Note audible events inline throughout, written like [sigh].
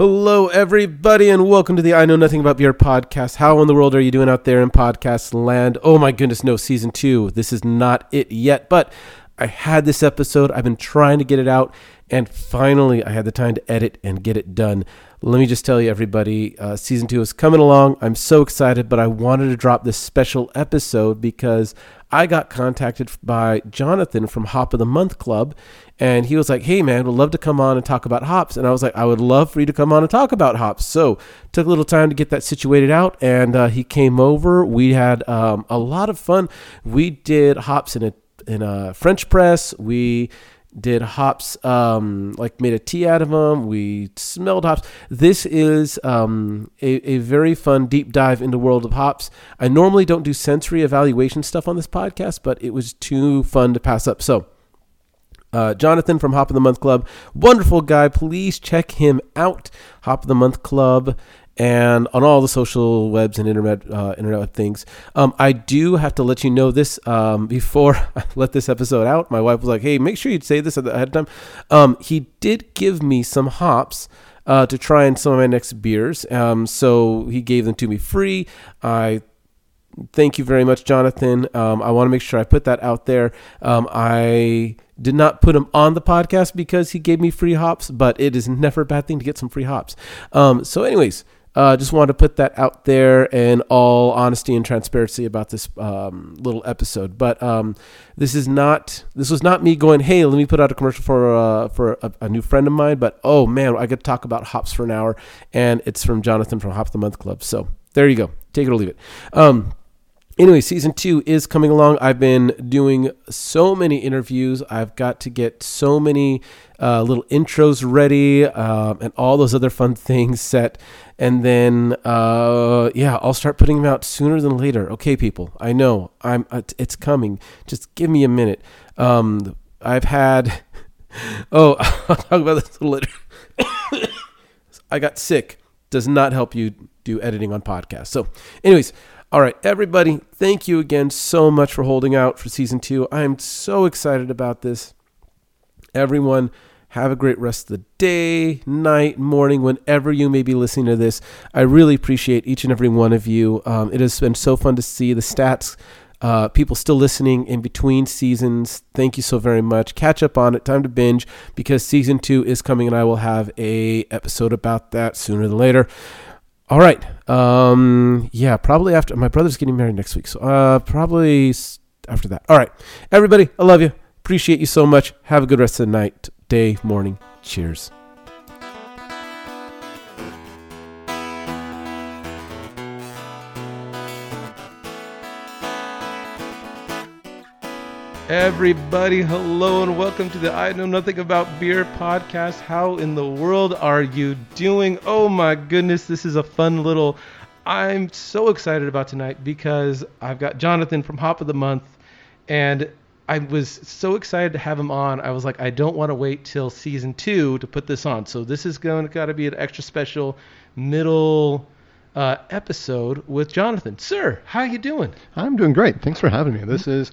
Hello, everybody, and welcome to the I Know Nothing About Beer podcast. How in the world are you doing out there in podcast land? Oh my goodness, no, season two. This is not it yet, but I had this episode. I've been trying to get it out, and finally, I had the time to edit and get it done. Let me just tell you, everybody, uh, season two is coming along. I'm so excited, but I wanted to drop this special episode because I got contacted by Jonathan from Hop of the Month Club, and he was like, "Hey, man, would love to come on and talk about hops." And I was like, "I would love for you to come on and talk about hops." So took a little time to get that situated out, and uh, he came over. We had um, a lot of fun. We did hops in a in a French press. We did hops um, like made a tea out of them we smelled hops this is um, a, a very fun deep dive into world of hops i normally don't do sensory evaluation stuff on this podcast but it was too fun to pass up so uh, Jonathan from Hop of the Month Club, wonderful guy. Please check him out. Hop of the Month Club and on all the social webs and internet uh, internet things. Um, I do have to let you know this um, before [laughs] I let this episode out. My wife was like, "Hey, make sure you say this ahead of time." Um, he did give me some hops. Uh, to try in some of my next beers. Um, so he gave them to me free. I thank you very much, Jonathan. Um, I want to make sure I put that out there. Um, I did not put him on the podcast because he gave me free hops, but it is never a bad thing to get some free hops. So, anyways, uh, just wanted to put that out there in all honesty and transparency about this um, little episode. But um, this is not this was not me going, hey, let me put out a commercial for uh, for a, a, new friend of mine. But oh man, I could talk about hops for an hour, and it's from Jonathan from Hop the Month Club. So there you go, take it or leave it. Um, anyway, season two is coming along. I've been doing so many interviews. I've got to get so many uh, little intros ready um, and all those other fun [laughs] things set. And then, uh, yeah, I'll start putting them out sooner than later. Okay, people, I know I'm. It's coming. Just give me a minute. Um, I've had. [laughs] Oh, [laughs] I'll talk about this a little later. [coughs] I got sick. Does not help you do editing on podcasts. So, anyways, all right, everybody, thank you again so much for holding out for season two. I am so excited about this. Everyone, have a great rest of the day, night, morning, whenever you may be listening to this. I really appreciate each and every one of you. Um, it has been so fun to see the stats. Uh, people still listening in between seasons. Thank you so very much. Catch up on it. Time to binge because season two is coming, and I will have a episode about that sooner than later. All right. Um, yeah, probably after my brother's getting married next week, so uh, probably after that. All right, everybody. I love you. Appreciate you so much. Have a good rest of the night day, morning. Cheers. Everybody, hello and welcome to the I Know Nothing About Beer podcast. How in the world are you doing? Oh my goodness, this is a fun little. I'm so excited about tonight because I've got Jonathan from Hop of the Month, and I was so excited to have him on. I was like, I don't want to wait till season two to put this on. So this is going to got to be an extra special middle uh, episode with Jonathan. Sir, how are you doing? I'm doing great. Thanks for having me. This is,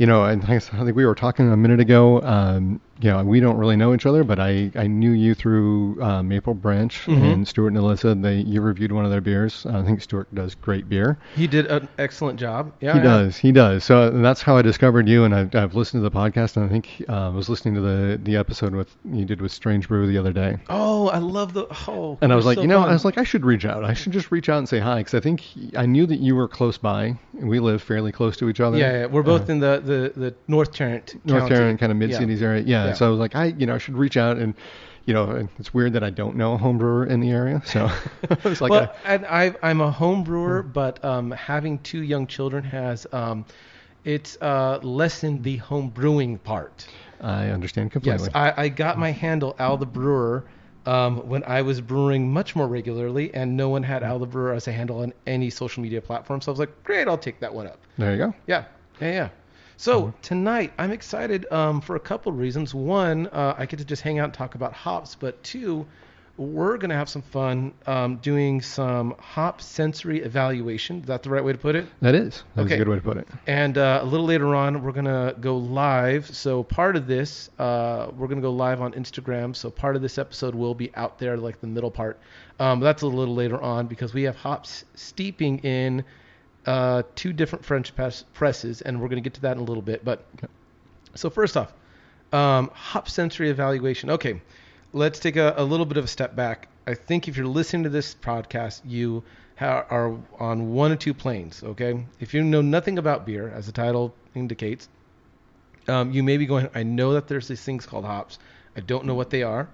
you know, I, I think we were talking a minute ago. Um, know, we don't really know each other, but I, I knew you through uh, Maple Branch Mhm. and Stuart and Alyssa. They you reviewed one of their beers. I think Stuart does great beer. He did an excellent job. Yeah, he yeah. does. He does. So that's how I discovered you, and I've, I've listened to the podcast, and I think uh, I was listening to the the episode with you did with Strange Brew the other day. Oh, I love the oh. And I was like, so you know, fun. I was like, I should reach out. I should just reach out and say hi because I think I knew that you were close by. We live fairly close to each other. yeah, yeah, we're both Uh, in the the the North Tarrant North. Carolina, kind of mid Yeah. cities area. Yeah. Yeah. So I was like, I, you know, I should reach out and, you know, it's weird that I don't know a home brewer in the area. So [laughs] I was like, well, I- and I, I'm a home brewer, but um, having two young children has um, it's uh, lessened the home brewing part. I, understand completely. Yes, I, I got my handle Al the Brewer um, when I was brewing much more regularly, and no one had Al the Brewer as a handle on any social media platform. So I was like, great, I'll take that one up. there you go. Yeah, yeah, yeah. So tonight, I'm excited um, for a couple of reasons. One, uh, I get to just hang out and talk about hops, but two, we're going to have some fun um, doing some hop sensory evaluation. Is that the right way to put it? That is. That's Okay. a good way to put it. And uh, a little later on, we're gonna go live. So part of this, uh, we're gonna go live on Instagram. So part of this episode will be out there, like the middle part. Um, that's a little later on because we have hops steeping in uh, two different French press- presses, and we're gonna get to that in a little bit. But so first off, um, hop sensory evaluation. Okay, let's take a, a little bit of a step back. I think if you're listening to this podcast, you ha- are on one of two planes. Okay, if you know nothing about beer, as the title indicates, um, you may be going. I know that there's these things called hops. I don't know what they are.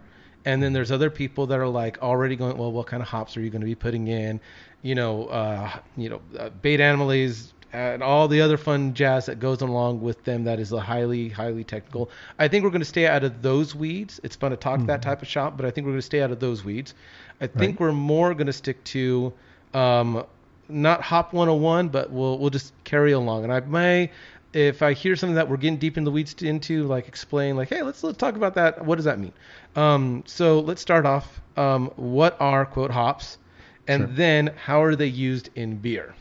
And then there's other people that are like already going, well, what kind of hops are you going to be putting in? You know, uh, you know, uh, beta amylase and all the other fun jazz that goes along with them. That is a highly, highly technical. I think we're going to stay out of those weeds. It's fun to talk that type of shop, but I think we're going to stay out of those weeds. I think we're more going to stick to um, not hop 101, but we'll we'll just carry along. And I may, if I hear something that we're getting deep in the weeds into, like explain, like, hey, let's let's talk about that. What does that mean? Um, so let's start off. Um, what are quote hops, and Sure. then how are they used in beer?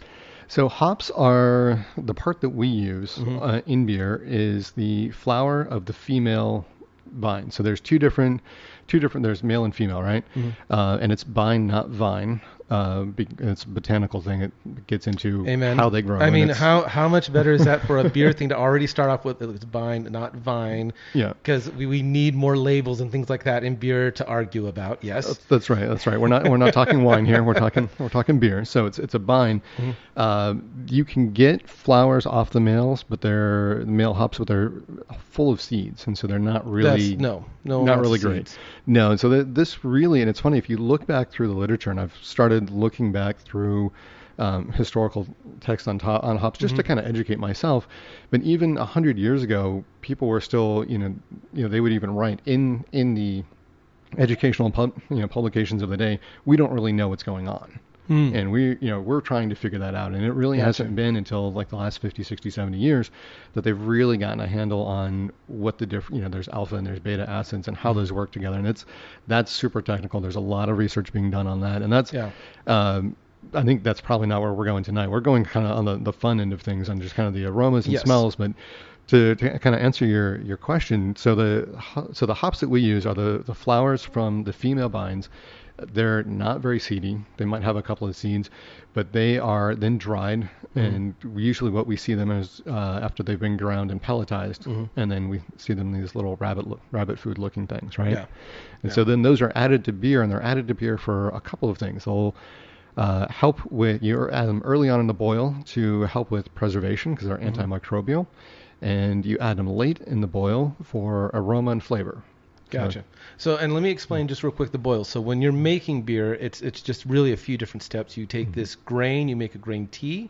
So hops are the part that we use Mm-hmm. uh, in beer is the flower of the female vine. So there's two different, two different. There's male and female, right? Mm-hmm. Uh, and it's bine, not vine. Uh, be, it's a botanical thing. It gets into Amen. how they grow. I mean, how how much better is that for a beer thing to already start off with it's bine, not vine? Yeah. Because we, we need more labels and things like that in beer to argue about. Yes. That's, that's right. That's right. We're not we're not talking wine here. We're talking we're talking beer. So it's it's a vine. Mm-hmm. Uh, you can get flowers off the males, but they're the male hops, but they're full of seeds, and so they're not really That's, no, no, not really great. seeds. No, and so th- this really, and it's funny if you look back through the literature, and I've started looking back through um, historical text on on hops just to kind of educate myself. But even a hundred years ago, people were still, you know, you know, they would even write in in the educational pub, you know publications of the day. We don't really know what's going on. Hmm. And we, you know, we're trying to figure that out. And it really Gotcha. hasn't been until like the last 50, 60, 70 years that they've really gotten a handle on what the different, you know, there's alpha and there's beta acids and how Mm-hmm. those work together. And it's, that's super technical. There's a lot of research being done on that. And that's, Yeah. um, I think that's probably not where we're going tonight. We're going kind of on the, the fun end of things, on just kind of the aromas and Yes. smells. But to, to kind of answer your, your question, so the so the hops that we use are the, the flowers from the female vines. They're not very seedy. They might have a couple of seeds, but they are then dried, Mm-hmm. and usually what we see them as uh, after they've been ground and pelletized, Mm-hmm. and then we see them these little rabbit lo- rabbit food looking things, right? Yeah. And Yeah. so then those are added to beer, and they're added to beer for a couple of things. They'll uh, help with you add them early on in the boil to help with preservation because they're Mm-hmm. antimicrobial, and you add them late in the boil for aroma and flavor. Gotcha. So, and let me explain just real quick the boil. So, when you're making beer, it's it's just really a few different steps. You take mm-hmm. this grain, you make a grain tea.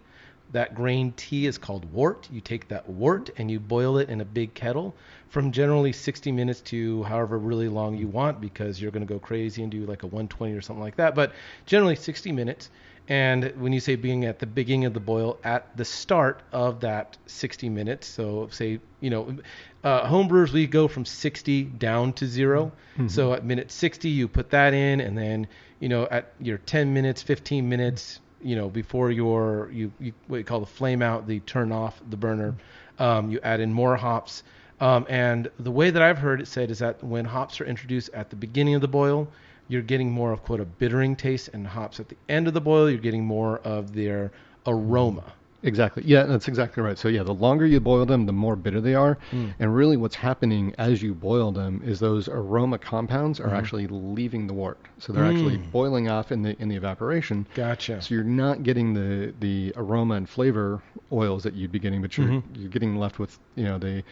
That grain tea is called wort. You take that wort and you boil it in a big kettle from generally 60 minutes to however really long you want because you're going to go crazy and do like a 120 or something like that. But generally 60 minutes. And when you say being at the beginning of the boil, at the start of that 60 minutes, so say, you know, uh, homebrewers, we go from 60 down to 0 So at minute 60, you put that in, and then, you know, at your 10 minutes, 15 minutes, you know, before your, you, you what you call the flame out, the turn off the burner, um, you add in more hops. Um, and the way that I've heard it said is that when hops are introduced at the beginning of the boil, you're getting more of quote a bittering taste, and hops at the end of the boil, you're getting more of their aroma. Exactly. Yeah, that's exactly right. So yeah, the longer you boil them, the more bitter they are. Hmm. And really, what's happening as you boil them is those aroma compounds Mm-hmm. are actually leaving the wort. So they're actually Mm. boiling off in the in the evaporation. Gotcha. So you're not getting the the aroma and flavor oils that you'd be getting, but you're Mm-hmm. you're getting left with you know the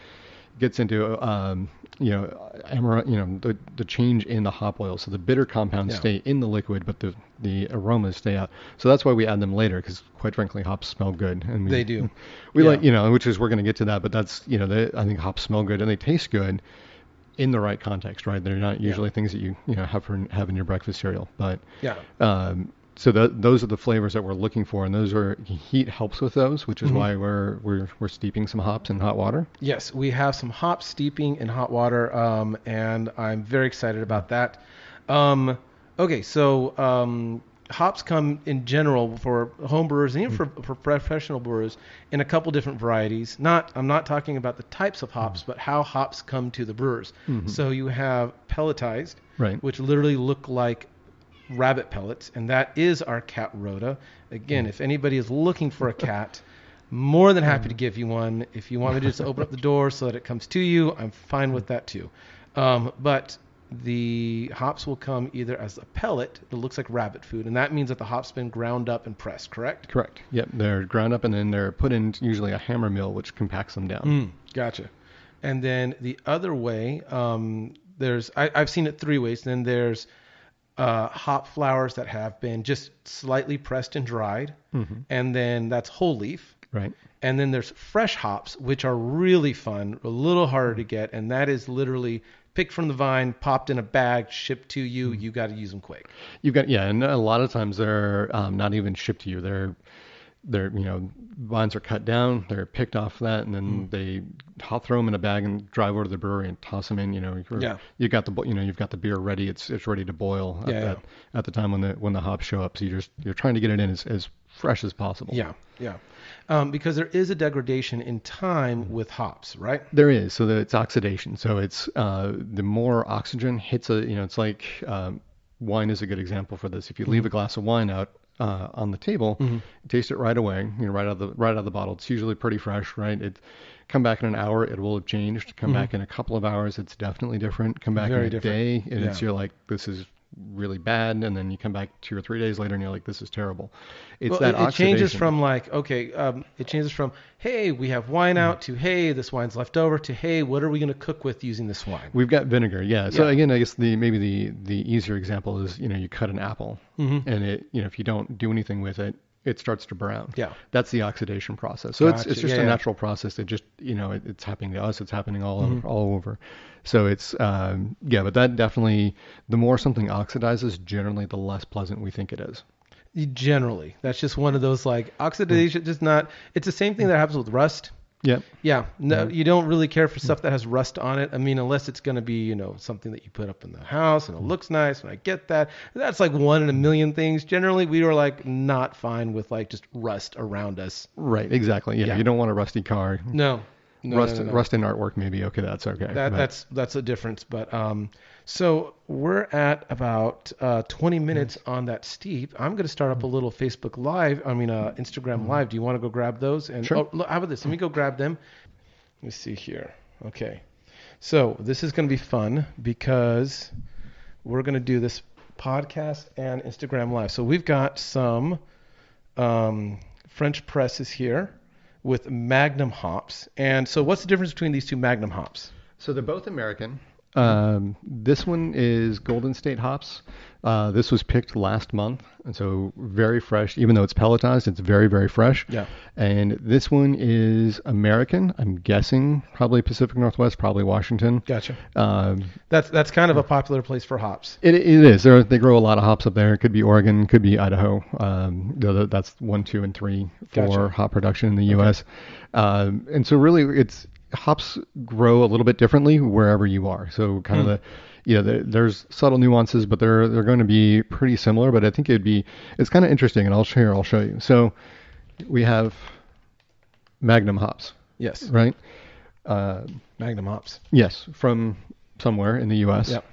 gets into um, you know amar- you know the the change in the hop oil. So the bitter compounds Yeah. stay in the liquid, but the the aromas stay out. So that's why we add them later, because quite frankly, hops smell good, and we, They do. [laughs] We Yeah. like you know, which is we're going to get to that, but that's you know, they, I think hops smell good and they taste good in the right context, right? They're not usually things that you you know have for have in your breakfast cereal, but Yeah. um, so tho- those are the flavors that we're looking for, and those are heat helps with those, which is Mm-hmm. why we're we're we're steeping some hops in hot water. Yes, we have some hops steeping in hot water, um, and I'm very excited about that. Um, Okay, so um, hops come in general for home brewers and even for, for professional brewers in a couple different varieties. Not I'm not talking about the types of hops, but how hops come to the brewers. So you have pelletized, Right. which literally look like rabbit pellets, and that is our cat rhoda. Again, if anybody is looking for a cat, more than happy to give you one. If you want me to just open up the door so that it comes to you, I'm fine with that too. Um, but the hops will come either as a pellet that looks like rabbit food, and that means that the hops been ground up and pressed, correct? Correct. Yep. They're ground up and then they're put in usually a hammer mill, which compacts them down. Mm, gotcha. And then the other way, um, there's I, I've seen it three ways. Then there's uh, hop flowers that have been just slightly pressed and dried, and then that's whole leaf. Right. And then there's fresh hops, which are really fun, a little harder to get, and that is literally picked from the vine, popped in a bag, shipped to you. You got to use them quick. You've got yeah, and a lot of times they're um, not even shipped to you. They're they're you know vines are cut down, they're picked off that, and then they hot throw them in a bag and drive over to the brewery and toss them in. You know, yeah. you got the you know you've got the beer ready. It's it's ready to boil at, Yeah, that, at the time when the when the hops show up. So you're just you're trying to get it in as, as fresh as possible. Yeah, yeah. Um, because there is a degradation in time with hops, right? There is, so it's oxidation. So it's uh, the more oxygen hits a, you know, it's like um, wine is a good example for this. If you leave a glass of wine out uh, on the table, taste it right away, you know, right out of the right out of the bottle. It's usually pretty fresh, right? It come back in an hour, it will have changed. Come back in a couple of hours, it's definitely different. Come back Very in a different. day, and it's you're like, this is really bad, and then you come back two or three days later, and you're like, this is terrible. It's Well, that it, it changes from like okay, um, it changes from hey, we have wine out to hey, this wine's left over to hey, what are we going to cook with using this wine? We've got vinegar, yeah. So Yeah. again, I guess the maybe the the easier example is you know you cut an apple Mm-hmm. and it you know if you don't do anything with it, it starts to brown. Yeah. That's the oxidation process. So it's Gotcha. it's just Yeah, a yeah. natural process that just you know it, it's happening to us. It's happening all Mm-hmm. over, all over. So it's um, yeah, but that definitely the more something oxidizes, generally the less pleasant we think it is. Generally, that's just one of those like oxidation. Just not. It's the same thing that happens with rust. Yep. Yeah, no, you don't really care for stuff that has rust on it. I mean, unless it's going to be, you know, something that you put up in the house and it looks nice, and I get that. That's like one in a million things. Generally, we are like not fine with like just rust around us. Right. Exactly. Yeah. Yeah. You don't want a rusty car. No, no, rust no, no, no. rust in artwork maybe okay that's okay. That, But- that's that's a difference. But um, so we're at about uh, 20 minutes on that steep. I'm going to start up a little Facebook Live. I mean, uh, Instagram Live. Do you want to go grab those? And Sure. oh, look, how about this? Let me go grab them. Let me see here. Okay. So this is going to be fun because we're going to do this podcast and Instagram Live. So we've got some um, French presses here with Magnum hops. And so, what's the difference between these two Magnum hops? So they're both American. Um, this one is Golden State hops. Uh, this was picked last month, and so very fresh. Even though it's pelletized, it's very very fresh. Yeah. And this one is American. I'm guessing probably Pacific Northwest, probably Washington. Gotcha. Um, That's that's kind of a popular place for hops. it, it is. There, they grow a lot of hops up there. It could be Oregon, could be Idaho. Um, that's one, two, and three for Gotcha. hop production in the U.S. Um, and so really, it's hops grow a little bit differently wherever you are. So kind Hmm. of the you know, there, there's subtle nuances, but they're they're going to be pretty similar. But I think it'd be it's kind of interesting, and I'll share. I'll show you. So we have Magnum hops, Yes. right? Uh, Magnum hops. yes, from somewhere in the U.S. Yep.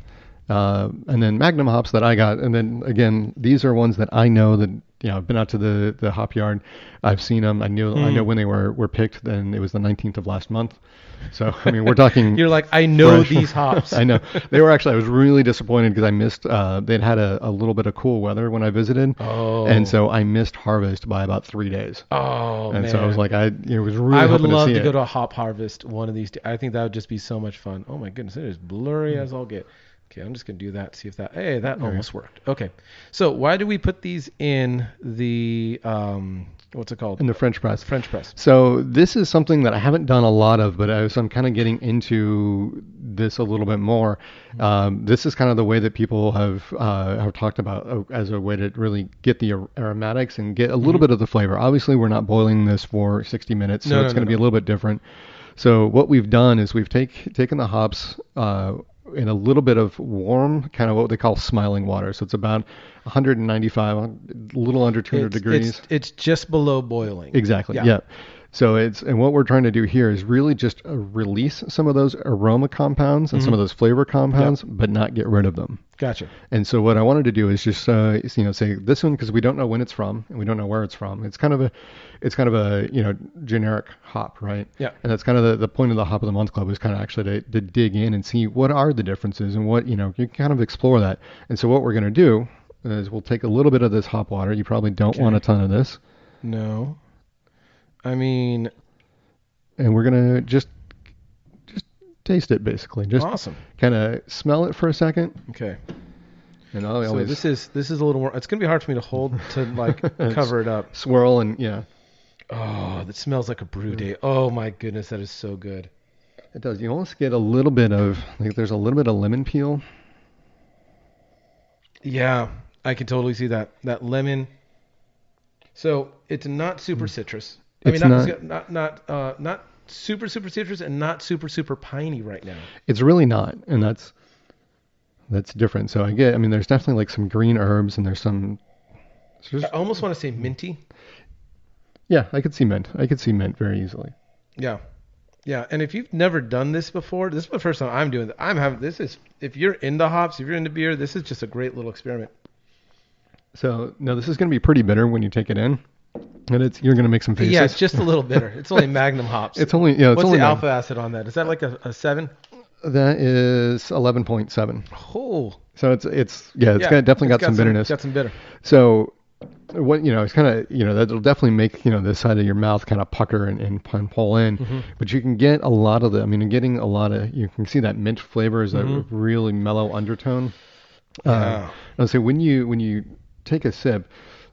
Uh, and then Magnum hops that I got, and then again, these are ones that I know that you know I've been out to the the hop yard, I've seen them, I knew I Hmm. know when they were were picked. Then it was the 19th of last month, so I mean we're talking. [laughs] You're like, I know fresh. these hops. [laughs] I know they were actually. I was really disappointed because I missed. Uh, they'd had a, a little bit of cool weather when I visited, Oh. and so I missed harvest by about three days. Oh and man. so I was like, I it was really. I would love to, to, go to a hop harvest one of these. Days. I think that would just be so much fun. Oh my goodness, it is blurry as all get. Okay, I'm just gonna do that. See if that. Hey, that almost worked. Okay, so why do we put these in the um, what's it called? in the French press. French press. So this is something that I haven't done a lot of, but as I'm kind of getting into this a little bit more, um, this is kind of the way that people have uh, have talked about uh, as a way to really get the aromatics and get a little bit of the flavor. Obviously, we're not boiling this for 60 minutes, so No, it's no, going to be no. a little bit different. So what we've done is we've take taken the hops. Uh, in a little bit of warm, kind of what they call smiling water. So it's about 195, a little under 200 It's, degrees. it's, it's just below boiling. Exactly. Yeah. Yeah. So it's and what we're trying to do here is really just uh, release some of those aroma compounds and some of those flavor compounds, but not get rid of them. Gotcha. And so what I wanted to do is just uh, you know say this one because we don't know when it's from and we don't know where it's from. It's kind of a it's kind of a you know generic hop, right? Yeah. And that's kind of the, the point of the hop of the month club is kind of actually to, to dig in and see what are the differences and what you know you kind of explore that. And so what we're going to do is we'll take a little bit of this hop water. You probably don't want a ton of this. No. I mean, and we're gonna just just taste it basically. Just awesome. kind of smell it for a second, Okay. and I'll So always this is this is a little more. It's gonna be hard for me to hold to like [laughs] cover it up. swirl and yeah, Oh, that smells like a brew day. Oh my goodness, that is so good. it does. You almost get a little bit of like there's a little bit of lemon peel. Yeah, I can totally see that. That lemon. So it's not super hmm. citrus. I mean, not not- not not uh, not super super citrus and not super super piney right now. It's really not, and that's that's different. So I get. I mean, there's definitely like some green herbs, and there's some. there's- I almost want to say minty. yeah, I could see mint. I could see mint very easily. Yeah. Yeah, and if you've never done this before, this is the first time I'm doing this. I'm having this is if you're into hops, if you're into beer, this is just a great little experiment. So no, this is going to be pretty bitter when you take it in, and it's you're going to make some faces. Yeah, it's just a little bitter. It's only Magnum hops. It's only yeah. It's What's only the alpha acid on that? Is that like a, a seven? That is 11.7. Oh, So it's it's yeah, it's yeah, got definitely it's got, some bitterness. Got some bitter. So what you know, it's kind of you know that'll definitely make you know the side of your mouth kind of pucker and, and, and pull in. Mm-hmm. But you can get a lot of the. I mean, you're getting a lot of. You can see that mint flavor is Mhm. a really mellow undertone. Yeah. Uh, and so when you when you take a sip,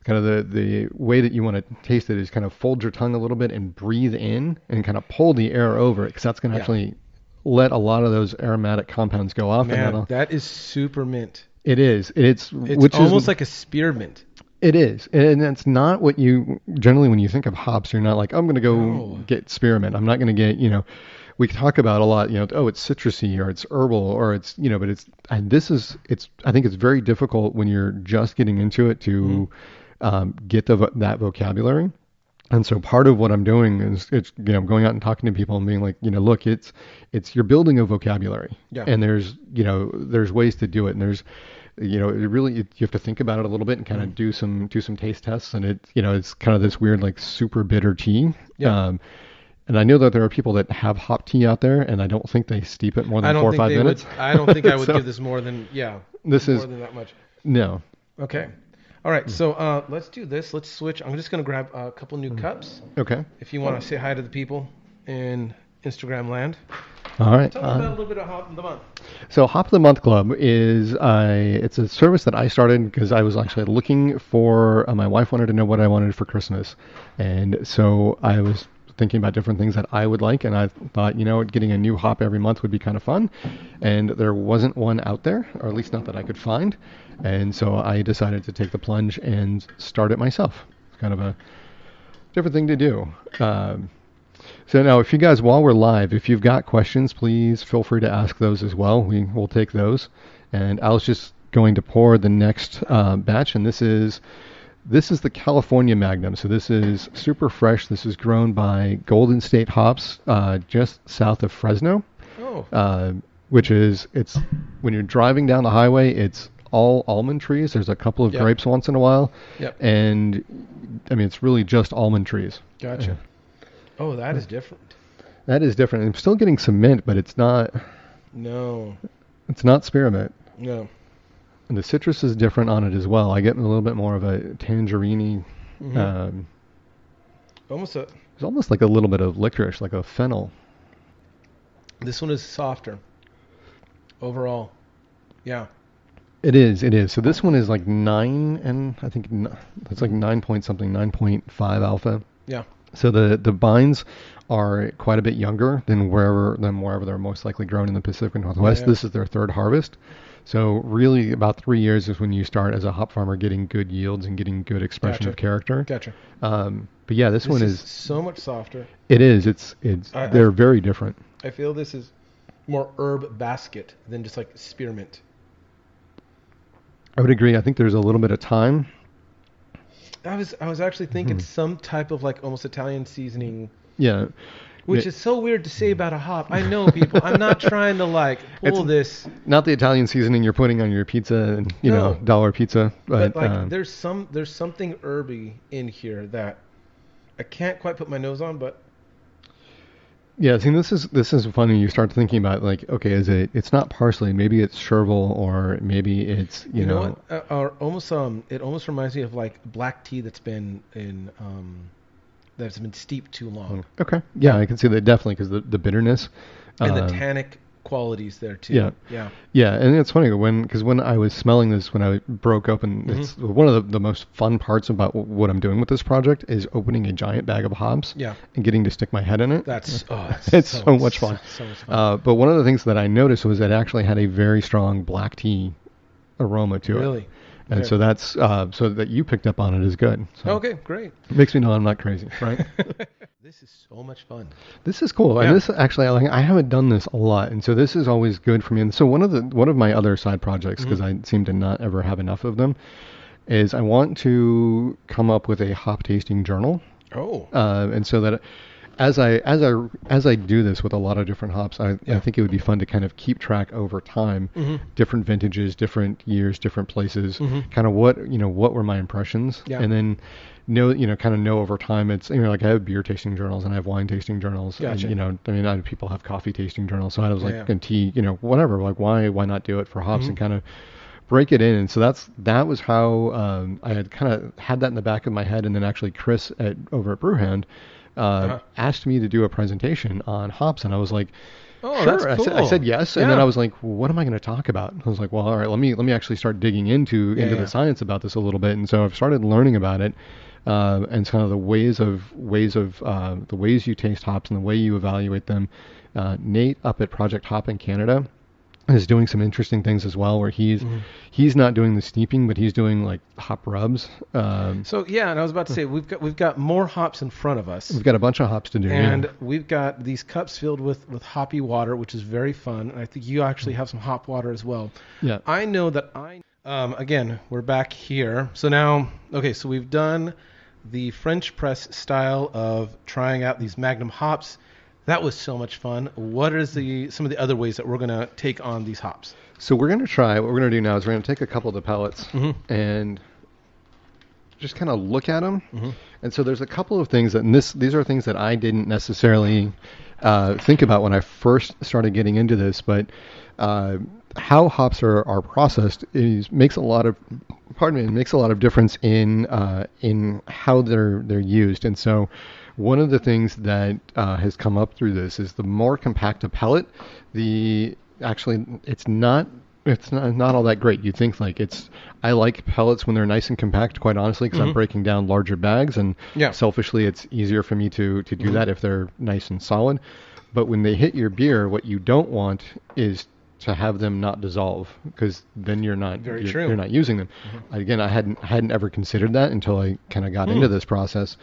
kind of the the way that you want to taste it is kind of fold your tongue a little bit and breathe in and kind of pull the air over it because that's going to Yeah. actually let a lot of those aromatic compounds go off. Man, that is super mint. it is. It's It's which almost is, like a spearmint. it is, and it's not what you generally when you think of hops, you're not like I'm going to go No. get spearmint. I'm not going to get you know. We talk about a lot, you know. Oh, it's citrusy or it's herbal or it's you know, but it's and this is it's. I think it's very difficult when you're just getting into it to Mm-hmm. Um, get the that vocabulary. And so part of what I'm doing is it's you know going out and talking to people and being like you know look it's it's you're building a vocabulary Yeah. and there's you know there's ways to do it and there's you know it really you have to think about it a little bit and kind of do some do some taste tests and it you know it's kind of this weird like super bitter tea Yeah. um, and I know that there are people that have hop tea out there and I don't think they steep it more than four or five minutes would. I don't think I [laughs] would So, give this more than yeah. this more is than that much. no Okay. All right. So uh, let's do this. Let's switch. I'm just gonna grab a couple new cups. okay If you want to say hi to the people in Instagram land, all right tell uh, about a little bit of hop of the month. So Hop of the Month Club is I it's a service that I started because I was actually looking for uh, my wife wanted to know what I wanted for Christmas, and so I was thinking about different things that I would like, and I thought you know getting a new hop every month would be kind of fun, and there wasn't one out there, or at least not that I could find, and so I decided to take the plunge and start it myself. It's kind of a different thing to do. Um, so now, if you guys, while we're live, if you've got questions, please feel free to ask those as well. We will take those. And I was just going to pour the next uh, batch, and this is this is the California Magnum. So this is super fresh. This is grown by Golden State Hops, uh, just south of Fresno, Oh, uh, which is it's when you're driving down the highway, it's all almond trees. There's a couple of Yep. grapes once in a while, Yep. and I mean it's really just almond trees. gotcha. Oh, that is different. That is different. I'm still getting some mint, but it's not No, it's not spearmint. no. And the citrus is different on it as well. I get a little bit more of a tangerine. Mhm. Um, Almost a. it's almost like a little bit of licorice, like a fennel. This one is softer. Overall, yeah. It is. It is. So this one is like nine, and I think it's like nine point something, nine point five alpha. Yeah. So the the vines are quite a bit younger than wherever than wherever they're most likely grown in the Pacific Northwest. yeah. This is their third harvest. So really, about three years is when you start as a hop farmer getting good yields and getting good expression Gotcha. of character. Gotcha. Um, but yeah, this, This one is is so much softer. it is it's it's I- I- they're very different. I feel this is more herb basket than just like spearmint. I would agree. I think there's a little bit of time. I was I was actually thinking Mhm. some type of like almost Italian seasoning, Yeah. which Yeah. is so weird to say about a hop. I know people. I'm not [laughs] trying to like pull It's- this, Not the Italian seasoning you're putting on your pizza and you know dollar pizza, but, but like um, there's some there's something herby in here that I can't quite put my nose on, but yeah. See, this is this is funny. You start thinking about like, okay, is it? It's not parsley. Maybe it's chervil, or maybe it's you, you, know, know. what? Uh, or almost um, it almost reminds me of like black tea that's been in um, that's been steeped too long, Okay. Yeah, I can see that definitely because the the bitterness. and the um, tannic qualities there too. yeah. yeah. Yeah, and it's funny when because when I was smelling this when I broke open, Mm-hmm. it's one of the, the most fun parts about w- what I'm doing with this project is opening a giant bag of hops Yeah. and getting to stick my head in it. That's [laughs] oh, that's It's so much fun. So, much fun. Uh, but one of the things that I noticed was it actually had a very strong black tea aroma to it. really. And Okay. so that's uh, so that you picked up on it is good. So Okay, great. makes me know I'm not crazy, right? [laughs] this is so much fun. This is cool, Yeah. and this actually I like. I haven't done this a lot, and so this is always good for me. And so one of the one of my other side projects, because Mm-hmm. I seem to not ever have enough of them, is I want to come up with a hop tasting journal, Oh, uh, and so that as I as I as I do this with a lot of different hops, I, Yeah. I think it would be fun to kind of keep track over time, Mhm. different vintages, different years, different places, Mhm. kind of what you know what were my impressions, Yeah. and then know you know kind of know over time. It's you know like I have beer tasting journals and I have wine tasting journals, and you know I mean I, people have coffee tasting journals, so I was like Yeah. and tea, you know whatever, like why why not do it for hops Mhm. and kind of break it in and so that's that was how um, I had kind of had that in the back of my head and then actually Chris at over at Brewhound uh, Uh-huh. asked me to do a presentation on hops and I was like oh, sure. that's I, said, I said yes and then I was like what am I going to talk about? I was like well all right let me let me actually start digging into Yeah, into yeah. the science about this a little bit and so I've started learning about it uh, and kind of the ways of ways of uh, the ways you taste hops and the way you evaluate them. Uh, Nate up at Project Hop in Canada is doing some interesting things as well where he's Mhm. he's not doing the steeping but he's doing like hop rubs um, So yeah, and I was about to say we've got we've got more hops in front of us, we've got a bunch of hops to do and yeah. we've got these cups filled with with hoppy water, which is very fun. And I think you actually have some hop water as well. yeah I know that I um, again we're back here. So now okay, so we've done the French press style of trying out these Magnum hops. That was so much fun. What is the some of the other ways that we're gonna take on these hops? so we're going to try what we're going to do now is we're going to take a couple of the pellets Mhm. and just kind of look at them Mhm. and so there's a couple of things that and this these are things that I didn't necessarily uh, think about when I first started getting into this but uh, how hops are, are processed is makes a lot of pardon me it makes a lot of difference in uh, in how they're they're used and so one of the things that uh, has come up through this is the more compact a pellet the actually it's not it's not, not all that great you think like it's i like pellets when they're nice and compact quite honestly because i'm Mhm. breaking down larger bags and Yeah. selfishly it's easier for me to to do Mhm. that if they're nice and solid but when they hit your beer what you don't want is to have them not dissolve because then you're not Very you're, true. you're not using them again i hadn't hadn't ever considered that until i kind of got Hmm. into this process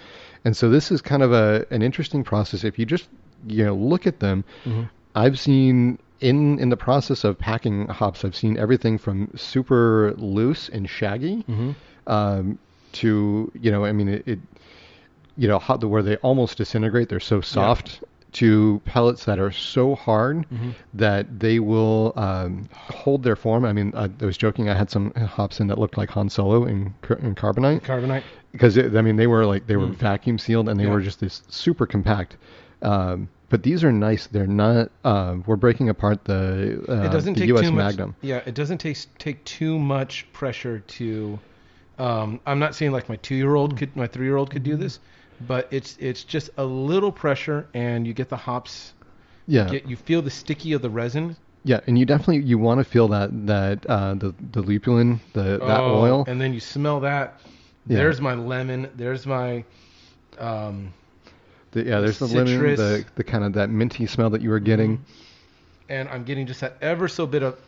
and so this is kind of a an interesting process if you just you know look at them Mhm. I've seen in in the process of packing hops, I've seen everything from super loose and shaggy Mm-hmm. um, to you know, I mean, it, it you know, hot, where they almost disintegrate. They're so soft. To pellets that are so hard Mhm. that they will um, hold their form. I mean, I, I was joking. I had some hops in that looked like Han Solo in, in carbonite Carbonite. Because I mean they were like they were Mm. vacuum sealed and they Yeah. were just this super compact. Um, but these are nice. They're not. Um, we're breaking apart the uh, it doesn't the take U.S. too much. Magnum. Yeah, it doesn't take take too much pressure to. Um, I'm not saying like my two year old could, my three year old could do this, but it's it's just a little pressure, and you get the hops. Yeah, Get you feel the sticky of the resin. yeah, and you definitely you want to feel that that uh, the the lupulin, the that Oh, oil. and then you smell that. Yeah. There's my lemon. There's my. Um, The, yeah, there's the lemon, citrus. the the kind of that minty smell that you were getting. and I'm getting just that ever so bit of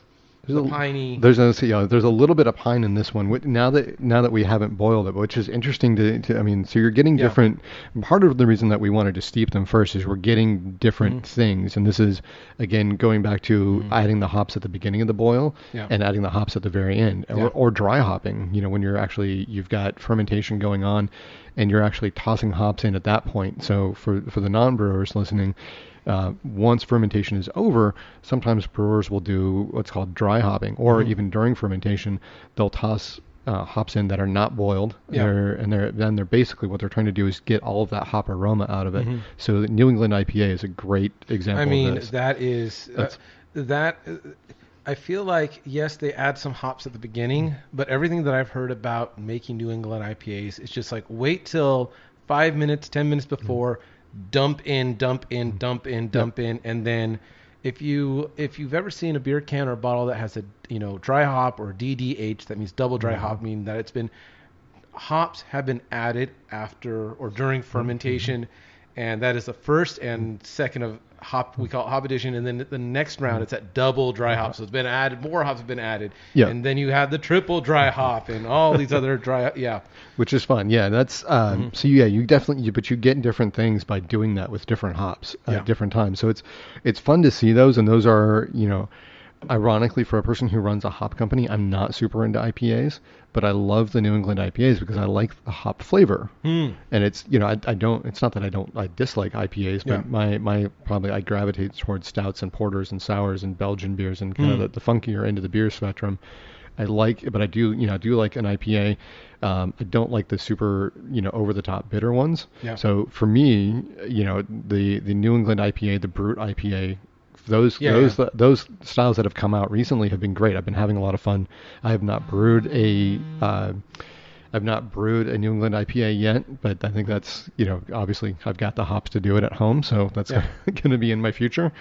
There's the a- piney. There's a know, there's a little bit of pine in this one. Now that now that we haven't boiled it, which is interesting to, to I mean, so you're getting Yeah. different. Part of the reason that we wanted to steep them first is we're getting different Mm-hmm. things, and this is again going back to adding the hops at the beginning of the boil Yeah. and adding the hops at the very end, or, Yeah. or dry hopping. You know, when you're actually you've got fermentation going on, and you're actually tossing hops in at that point. So for for the non-brewers listening. Uh, once fermentation is over, sometimes brewers will do what's called dry hopping, or Mm-hmm. even during fermentation, they'll toss uh, hops in that are not boiled. Yeah. They're, and they're then they're basically what they're trying to do is get all of that hop aroma out of it. Mhm. So the New England IPA is a great example I mean, of this. that is uh, that. Uh, I feel like yes, they add some hops at the beginning, but everything that I've heard about making New England IPAs, it's just like wait till five minutes, ten minutes before, dump in, dump in, mm-hmm. dump in, dump in, and then if you if you've ever seen a beer can or a bottle that has a you know dry hop or DDH, that means double dry mm-hmm. hop, meaning that it's been hops have been added after or during mm-hmm. fermentation, and that is the first and second of hop we call it hop addition, and then the next round it's at double dry hop, so it's been added, more hops have been added, Yeah. and then you have the triple dry hop and all these other dry, yeah, which is fun. Yeah, that's um, Mm-hmm. so yeah, you definitely, you, but you get different things by doing that with different hops Yeah. at different times. So it's it's fun to see those, and those are you know, ironically for a person who runs a hop company, I'm not super into IPAs, but I love the New England IPAs because I like the hop flavor. Hmm. And it's you know I, I don't it's not that I don't I dislike IPAs, but Yeah. my my probably I gravitate towards stouts and porters and sours and Belgian beers and kind Hmm. of the, the funkier end of the beer spectrum. I like, but I do, you know, I do like an IPA. Um, I don't like the super, you know, over the top bitter ones. Yeah. So for me, you know, the the New England IPA, the Brut IPA, those Yeah, those yeah. those styles that have come out recently have been great. I've been having a lot of fun. I have not brewed a. Uh, I've not brewed a New England IPA yet, but I think that's you know obviously I've got the hops to do it at home, so that's Yeah. [laughs] going to be in my future.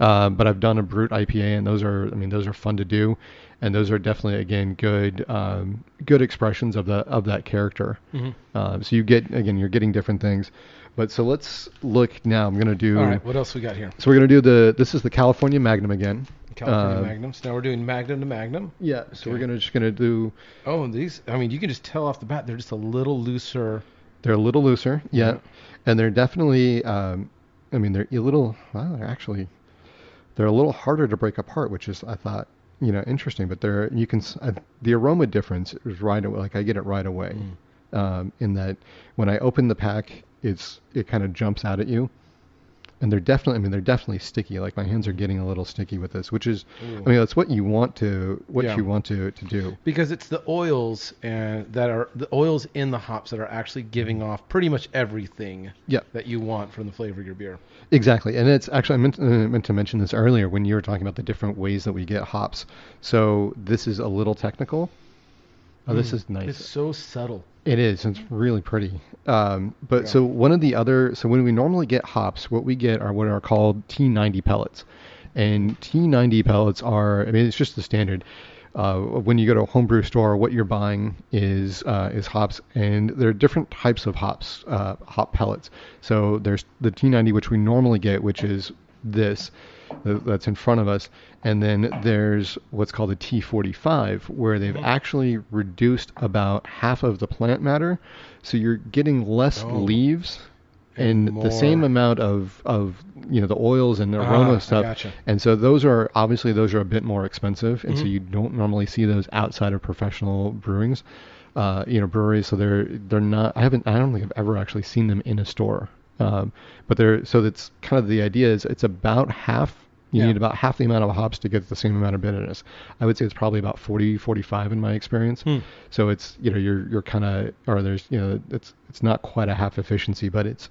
Uh, but I've done a brut IPA, and those are I mean those are fun to do, and those are definitely again good um, good expressions of the of that character. Mhm. Uh, so you get again you're getting different things. But so let's look now. I'm going to do. All right, what else we got here? So we're going to do the. This is the California Magnum again. California Uh, Magnums. Now we're doing Magnum to Magnum. Yeah. So we're going to just going to do. Oh, and these, I mean, you can just tell off the bat they're just a little looser. They're a little looser, yeah, Yeah. and they're definitely. Um, I mean, they're a little. Well, they're actually. They're a little harder to break apart, which is I thought you know interesting. But they're you can uh, the aroma difference is right away. Like I get it right away. Um, in that when I open the pack, it's it kind of jumps out at you. And they're definitely, I mean, they're definitely sticky. Like my hands are getting a little sticky with this, which is, I mean, that's what you want to, what Yeah. you want to, to do. because it's the oils and that are the oils in the hops that are actually giving off pretty much everything Yeah. that you want from the flavor of your beer. Exactly, and it's actually I meant, uh, meant to mention this earlier when you were talking about the different ways that we get hops. So this is a little technical. Oh, this Mm. is nice. It's so subtle. It is. It's really pretty. Um, but Yeah. so one of the other, so when we normally get hops, what we get are what are called T90 pellets, and T90 pellets are. I mean, it's just the standard. Uh, when you go to a homebrew store, what you're buying is uh, is hops, and there are different types of hops, uh, hop pellets. So there's the T90, which we normally get, which is this th- that's in front of us, and then there's what's called a T45, where they've actually reduced about half of the plant matter, so you're getting less Oh. leaves And and the same amount of of you know the oils and the Ah, aroma stuff. gotcha. And so those are obviously those are a bit more expensive, and so Mhm. you don't normally see those outside of professional brewings, uh, you know, breweries. So they're they're not. I haven't. I don't think I've ever actually seen them in a store. Um, but they're so that's kind of the idea is it's about half. You Yeah. need about half the amount of hops to get the same amount of bitterness. I would say it's probably about 40, 45 in my experience. Hmm. So it's you know you're you're kind of or there's you know it's it's not quite a half efficiency, but it's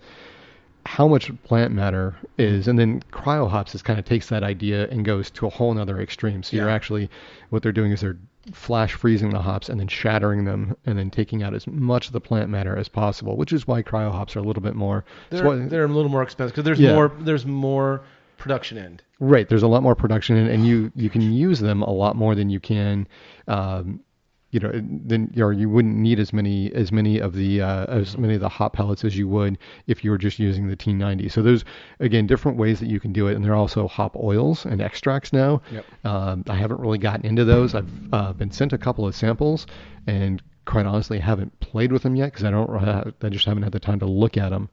how much plant matter is, and then cryo hops is kind of takes that idea and goes to a whole nother extreme. So you're actually what they're doing is they're flash freezing the hops and then shattering them and then taking out as much of the plant matter as possible, which is why cryo hops are a little bit more. They're, why- they're a little more expensive because there's Yeah. more there's more production end. Right. There's a lot more production, end, and you you can use them a lot more than you can. Um, you know, then you, wouldn't need as many as many of the uh, as many of the hop pellets as you would if you were just using the T90. So there's again different ways that you can do it, and there are also hop oils and extracts now. Yep. Um, I haven't really gotten into those. I've uh, been sent a couple of samples, and quite honestly, haven't played with them yet because I don't. I just haven't had the time to look at them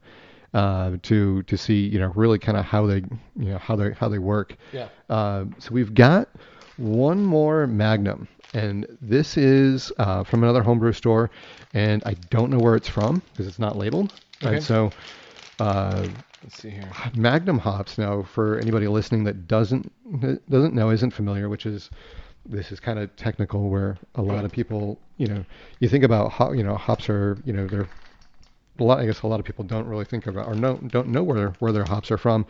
uh, to to see you know really kind of how they you know how they how they work. Yeah. Uh, so we've got one more Magnum, and this is uh, from another homebrew store, and I don't know where it's from because it's not labeled. Okay. And so. Uh, Let's see here. Magnum hops now for anybody listening that doesn't doesn't know isn't familiar, which is this is kind of technical where a lot of people you know you think about hop you know hops are you know they're a lot I guess a lot of people don't really think about or know don't know where where their hops are from.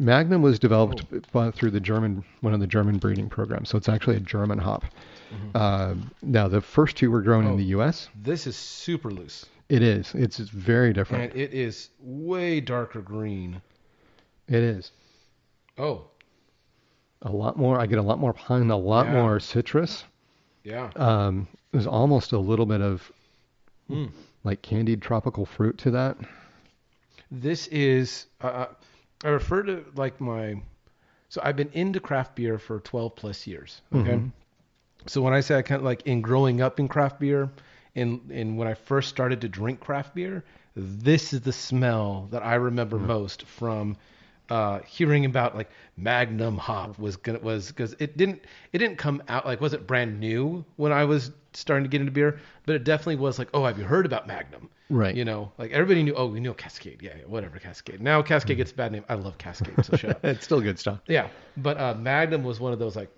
Magnum was developed by, through the German one of the German breeding programs, so it's actually a German hop. Uh, now the first two were grown Oh. in the U.S. This is super loose, It is it's, it's very different. and it is way darker green. it is. Oh, a lot more. I get a lot more pine, a lot Yeah. more citrus. yeah. Um, there's almost a little bit of Mm. like candied tropical fruit to that. This is uh, I refer to like my so I've been into craft beer for 12 plus years. Okay. Mhm. So when I say I kind of like in growing up in craft beer and and when I first started to drink craft beer, this is the smell that I remember most from uh, hearing about like Magnum hop was gonna was because it didn't it didn't come out like wasn't brand new when I was starting to get into beer, but it definitely was like oh have you heard about Magnum? Right. You know, like everybody knew. Oh, we know Cascade. Yeah, yeah, whatever Cascade. Now Cascade gets a bad name. I love Cascade, so shut up. [laughs] It's still good stuff. Yeah, but uh, Magnum was one of those like,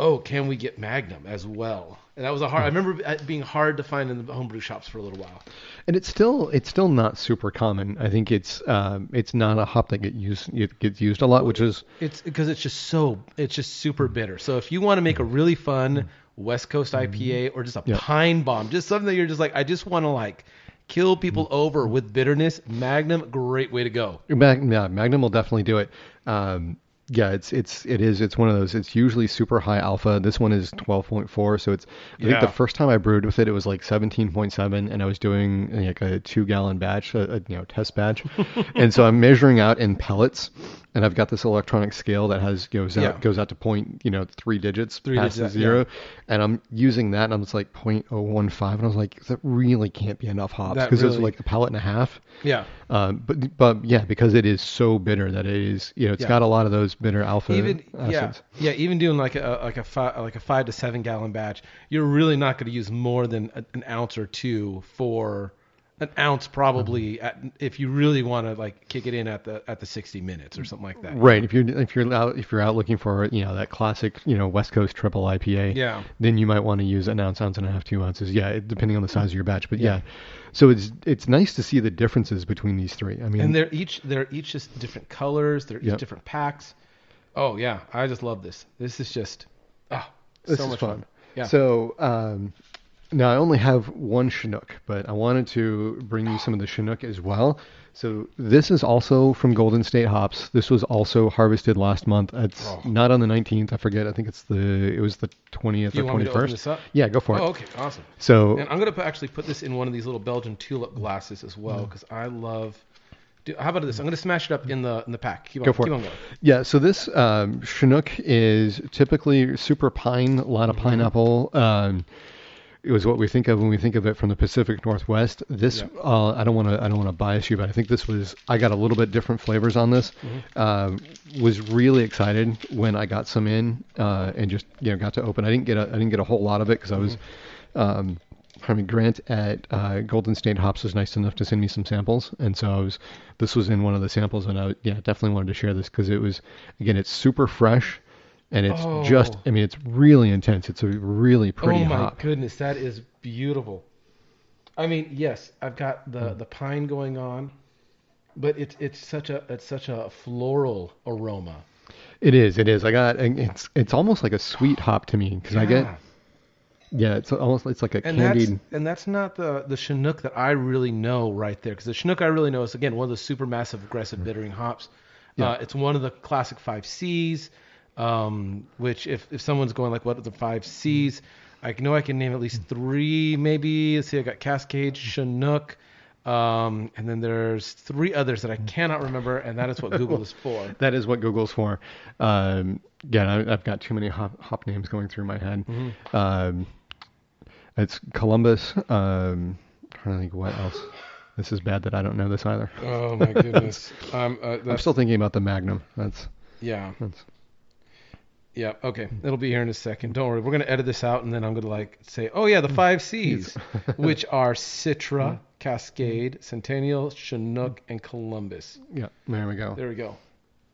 oh, can we get Magnum as well? And that was a hard. I remember it being hard to find in the homebrew shops for a little while. And it's still it's still not super common. I think it's um, it's not a hop that get used it gets used a lot, which is It's because it's just so it's just super bitter. So if you want to make a really fun West Coast IPA or just a Yeah. pine bomb, just something that you're just like, I just want to like kill people over with bitterness, Magnum, great way to go. Mag, yeah, Magnum will definitely do it. Um, yeah, it's it's it is it's one of those. It's usually super high alpha. This one is 12.4, so it's. I think the first time I brewed with it, it was like 17.7, and I was doing like a two gallon batch, a, a you know test batch, [laughs] and so I'm measuring out in pellets, and I've got this electronic scale that has goes out Yeah. goes out to point you know three digits Three past digits, the yeah. zero, and I'm using that, and I'm just like 0.015, and I was like that really can't be enough hops because it's like a pallet and a half. Yeah. Um, but but yeah, because it is so bitter that it is you know it's Yeah. got a lot of those bitter alpha even yeah yeah even doing like a like a five like a five to seven gallon batch you're really not going to use more than a, an ounce or two for an ounce probably Mm-hmm. at, if you really want to like kick it in at the at the 60 minutes or something like that Right. If you're if you're out if you're out looking for you know that classic you know West Coast triple IPA, yeah then you might want to use an ounce, ounce and a half, two ounces. Yeah, depending on the size of your batch. But Yeah. yeah. so it's it's nice to see the differences between these three. I mean, and they're each they're each just different colors they're each Yep. different packs oh yeah i just love this this is just oh this so is much fun. fun, Yeah. So um, now I only have one Chinook, but I wanted to bring you some of the Chinook as well. So this is also from Golden State Hops. This was also harvested last month. It's Oh. not on the 19th. I forget. I think it's the it was the 20th do you or want me to open 21st. this up Yeah, go for oh it. okay awesome So And I'm gonna actually put this in one of these little Belgian tulip glasses as Mm. well because I love. Do, how about this? I'm gonna smash it up in the in the pack. Keep on, Go for keep it. on going. Yeah, so this um, Chinook is typically super pine, a lot of Mm-hmm. pineapple. Um, it was what we think of when we think of it from the Pacific Northwest. This, Yeah. uh, I don't want to, I don't want to bias you, but I think this was, I got a little bit different flavors on this. Mm-hmm. Um, was really excited when I got some in uh, and just you know got to open. I didn't get a, I didn't get a whole lot of it because I was. Mm-hmm. Um, I mean, Grant at uh, Golden State Hops was nice enough to send me some samples, and so I was. This was in one of the samples, and I yeah definitely wanted to share this because it was again it's super fresh, and it's just Oh. I mean it's really intense. It's a really pretty oh my hop. goodness, that is beautiful. I mean, yes, I've got the Hmm. the pine going on, but it's it's such a it's such a floral aroma. It is, it is. I got it's it's almost like a sweet hop to me because I get Yeah. yeah it's almost it's like a and candied. that's and that's not the the Chinook that I really know right there because the Chinook I really know is again one of the super massive aggressive bittering hops. Yeah. Uh, it's one of the classic five C's, um, which if if someone's going like what are the five C's, I know I can name at least three, maybe. Let's see, I got Cascade, Chinook, um, and then there's three others that I cannot remember, and that is what Google is for. [laughs] That is what Google's for. Um, again, I, I've got too many hop, hop names going through my head. Mm-hmm. Um, it's Columbus. Um, trying to think what else. This is bad that I don't know this either. Oh my goodness. [laughs] um, uh, I'm still thinking about the Magnum. That's yeah, that's yeah. Okay, it'll be here in a second. Don't worry. We're gonna edit this out, and then I'm gonna like say, oh yeah, the five C's, [laughs] which are Citra, Cascade, Centennial, Chinook, and Columbus. yeah. There we go. There we go.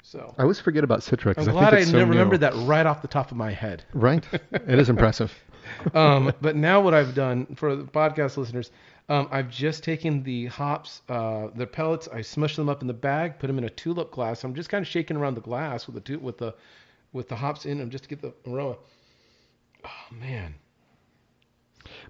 So I always forget about Citra I'm I glad think I it's so never new. remembered that right off the top of my head. Right. It is impressive. [laughs] um, but now what I've done for the podcast listeners, um, I've just taken the hops, uh, the pellets, I smushed them up in the bag, put them in a tulip glass. I'm just kind of shaking around the glass with the tu- with the with the hops in them just to get the aroma. Oh man,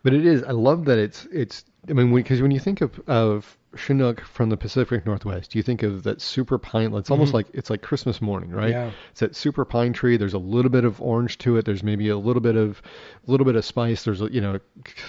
But it is. I love that it's it's. I mean, because when you think of of Chinook from the Pacific Northwest, you think of that super pine. It's almost like it's like Christmas morning, right? Yeah. It's that super pine tree. There's a little bit of orange to it. There's maybe a little bit of a little bit of spice. There's a, you know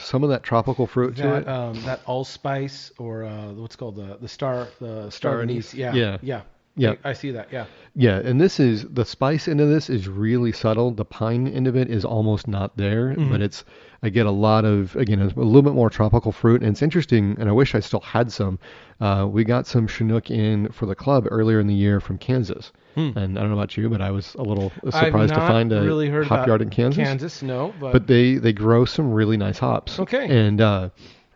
some of that tropical fruit to it. um, that allspice or uh, what's called the the star the Star star anise. anise. Yeah, Yeah. yeah, Yeah. I, I see that. Yeah, Yeah, and this is the spice end of this is really subtle. The pine end of it is almost not there, Mm-hmm. but it's I get a lot of again a little bit more tropical fruit, and it's interesting. And I wish I still had some. Uh, we got some Chinook in for the club earlier in the year from Kansas, and I don't know about you, but I was a little Hmm. Surprised to find a really hop yard in Kansas. Kansas, no, but, But they they grow some really nice hops. Okay. And uh,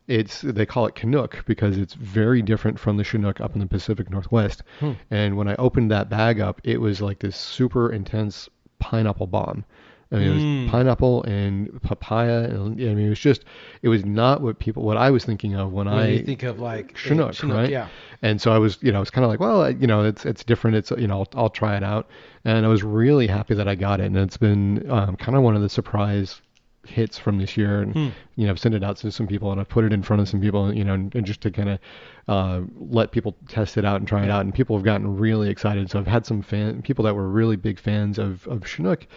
it's they call it Canuck because it's very different from the Chinook up in the Pacific Northwest. Hmm. And when I opened that bag up, it was like this super intense pineapple bomb. I mean, it was pineapple and papaya, and I mean, it was just, it was not what people, what I was thinking of when, when I think of like uh, Chinook, right? yeah, and so I was, you know, I was kind of like, well, you know, it's it's different. It's you know, I'll, I'll try it out, and I was really happy that I got it, and it's been um, kind of one of the surprise hits from this year, and Hmm. you know, I've sent it out to some people, and I've put it in front of some people, you know, and, and just to kind of uh, let people test it out and try it out, and people have gotten really excited. So I've had some fan people that were really big fans of of Chinook.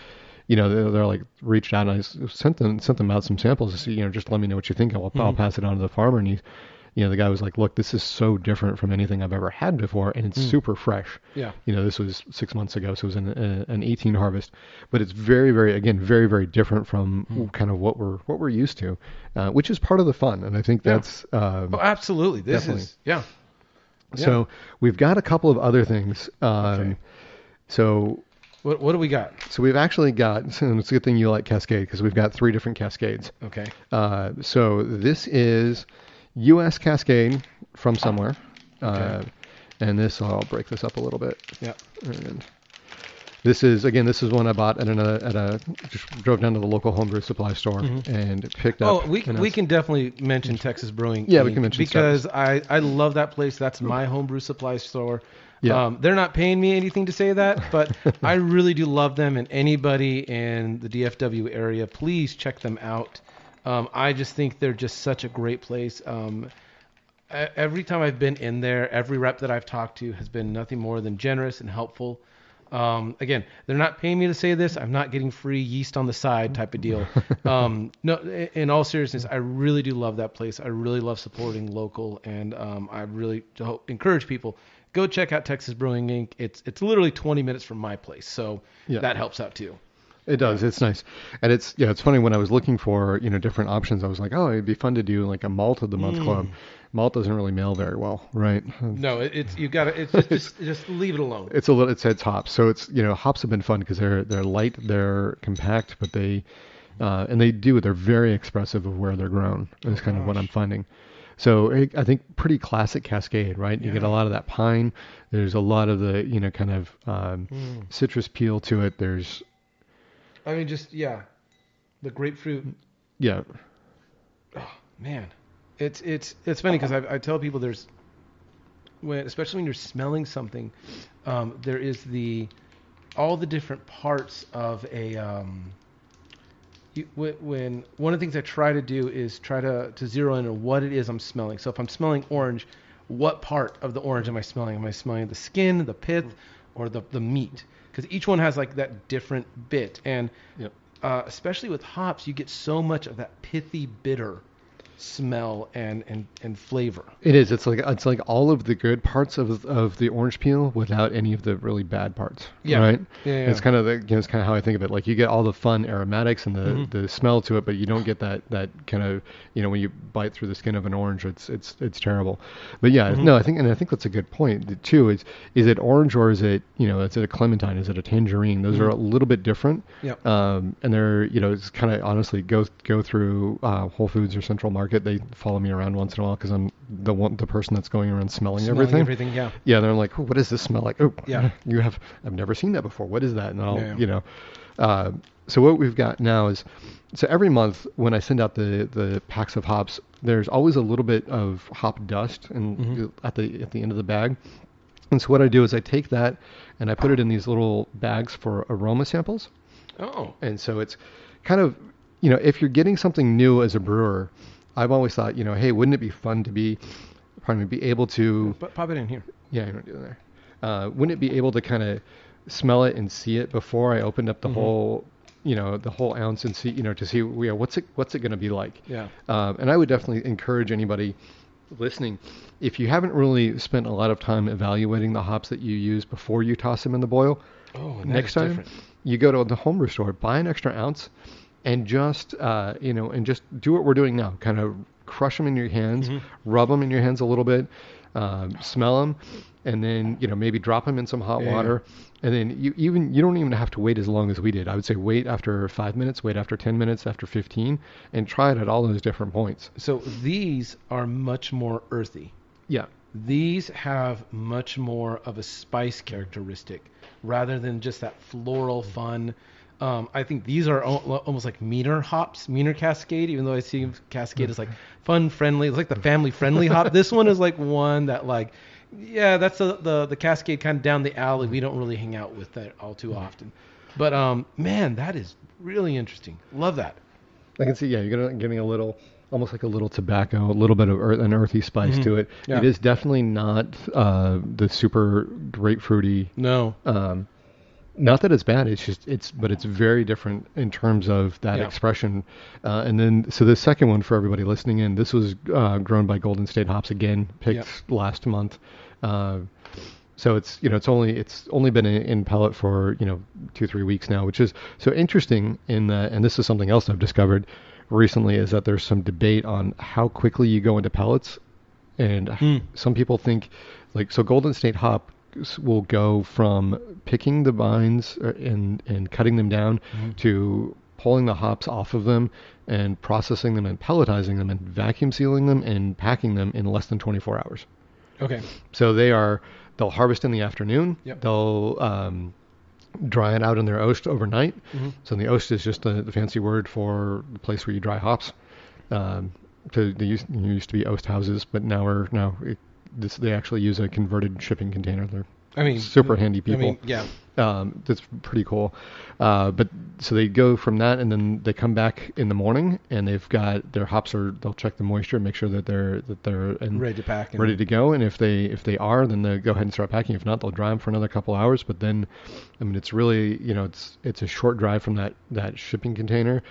You know, they're, they're like reached out and I sent them sent them out some samples to see, you know, just let me know what you think. I'll, I'll pass it on to the farmer, and he you know, the guy was like, "Look, this is so different from anything I've ever had before, and it's super fresh." yeah. You know, this was six months ago, so it was an, a, an 18 harvest, but it's very, very, again, very, very different from kind of what we're what we're used to, uh, which is part of the fun, and I think Yeah. that's um, Oh, absolutely. This Definitely. is yeah. so. We've got a couple of other things. Um, Okay. So What what do we got? so we've actually got, [laughs] and it's a good thing you like Cascade because we've got three different Cascades. Okay. Uh, so this is U.S. Cascade from somewhere, uh, Okay. and this I'll break this up a little bit. Yeah. And this is again, this is one I bought at a at a just drove down to the local homebrew supply store and picked up. Oh, we we can definitely mention Texas Brewing. Yeah, we can mention because I I love that place. That's my homebrew supply store. Yeah. Um, they're not paying me anything to say that, but [laughs] I really do love them. And anybody in the DFW area, please check them out. Um, I just think they're just such a great place. Um, every time I've been in there, every rep that I've talked to has been nothing more than generous and helpful. Um, again, they're not paying me to say this. I'm not getting free yeast on the side type of deal. [laughs] Um, no, in all seriousness, I really do love that place. I really love supporting local, and um, I really do encourage people go check out Texas Brewing Inc. It's it's literally 20 minutes from my place, so Yeah. that helps out too. It does. It's nice, and it's yeah. It's funny when I was looking for you know different options. I was like, oh, it'd be fun to do like a malt of the month club. Malt doesn't really mail very well, right? No, it, it's you got to it's just, [laughs] just just leave it alone. It's a little. It says hops, so it's you know hops have been fun because they're they're light, they're compact, but they uh, and they do they're very expressive of where they're grown. Is kind of what I'm finding. So I I think pretty classic Cascade, right? You get a lot of that pine. There's a lot of the you know kind of um, citrus peel to it. There's I mean, just yeah, the grapefruit. Yeah. Man. It's it's it's funny because I, I tell people there's when especially when you're smelling something um, there is the all the different parts of a um, you, when, when one of the things I try to do is try to to zero in on what it is I'm smelling. So if I'm smelling orange what part of the orange am I smelling? Am I smelling the skin the pith or the the meat because each one has like that different bit and Yep. uh, especially with hops, you get so much of that pithy bitter smell and and and flavor. It is. It's like it's like all of the good parts of of the orange peel without any of the really bad parts. Yeah. Right. Yeah, yeah. It's kind of the you know, it's kind of how I think of it. Like you get all the fun aromatics and the Mhm. the smell to it, but you don't get that that kind of you know when you bite through the skin of an orange, it's it's it's terrible. But yeah, Mhm. no, I think and I think that's a good point too. Is is it orange or is it you know is it a clementine? Is it a tangerine? Those are Mhm. a little bit different. Yep. Um, and they're you know it's kind of honestly go go through uh, Whole Foods or Central Market. They follow me around once in a while because I'm the one the person that's going around smelling, Smelling everything. everything, yeah. Yeah, they're like, oh, what does this smell like? Oh, Yeah. [laughs] you have I've never seen that before. What is that? And I'll Yeah. you know. Uh, so what we've got now is so every month when I send out the the packs of hops, there's always a little bit of hop dust and Mhm. at the at the end of the bag. And so what I do is I take that and I put it in these little bags for aroma samples. Oh. And so it's kind of, you know, if you're getting something new as a brewer, I've always thought, you know, hey, wouldn't it be fun to be, pardon me, be able to, But pop it in here. yeah, you don't do that there. Uh, wouldn't it be able to kind of smell it and see it before I opened up the Mhm. whole, you know, the whole ounce and see, you know, to see, you know, what's it, what's it going to be like? Yeah. Um, and I would definitely encourage anybody listening, if you haven't really spent a lot of time evaluating the hops that you use before you toss them in the boil, Oh, next time different. you go to the home brew store, buy an extra ounce, and just uh, you know, and just do what we're doing now. Kind of crush them in your hands, Mhm. rub them in your hands a little bit, um, smell them, and then you know maybe drop them in some hot Yeah. water, and then you even you don't even have to wait as long as we did. I would say wait after five minutes, wait after ten minutes, after fifteen, and try it at all those different points. So these are much more earthy. Yeah. These have much more of a spice characteristic rather than just that floral fun. Um, I think these are al- almost like meaner hops, meaner Cascade, even though I see Cascade is like fun friendly. It's like the family friendly hop. [laughs] This one is like one that like, yeah, that's the, the, the Cascade kind of down the alley. We don't really hang out with that all too often. But um, man, that is really interesting. Love that. I can see, yeah, you're gonna getting a little, almost like a little tobacco, a little bit of earth, an earthy spice Mhm. to it. Yeah. It is definitely not uh, the super grapefruity. No. Um, not that it's bad. It's just it's, but it's very different in terms of that Yeah. expression. Uh, and then, so the second one for everybody listening in, this was uh, grown by Golden State Hops again, picked Yep. last month. Uh, so it's you know it's only it's only been in, in pellet for you know two three weeks now, which is so interesting. In that, and this is something else I've discovered recently is that there's some debate on how quickly you go into pellets, and Hmm. some people think like so Golden State Hop will go from picking the vines uh, and and cutting them down Mhm. to pulling the hops off of them and processing them and pelletizing them and vacuum sealing them and packing them in less than 24 hours. Okay. So they are they'll harvest in the afternoon. Yep. They'll um, dry it out in their oast overnight. Mhm. So the oast is just the, the fancy word for the place where you dry hops. Um, so they used, used to be oast houses, but now we're now it, this, they actually use a converted shipping container. They're I mean, super handy I people. mean, yeah. Um, that's pretty cool. Uh, but so they go from that, and then they come back in the morning, and they've got their hops are. They'll check the moisture, make sure that they're that they're ready to pack. And, ready to go. And if they if they are, then they go ahead and start packing. If not, they'll dry them for another couple hours. But then, I mean, it's really you know it's it's a short drive from that that shipping container.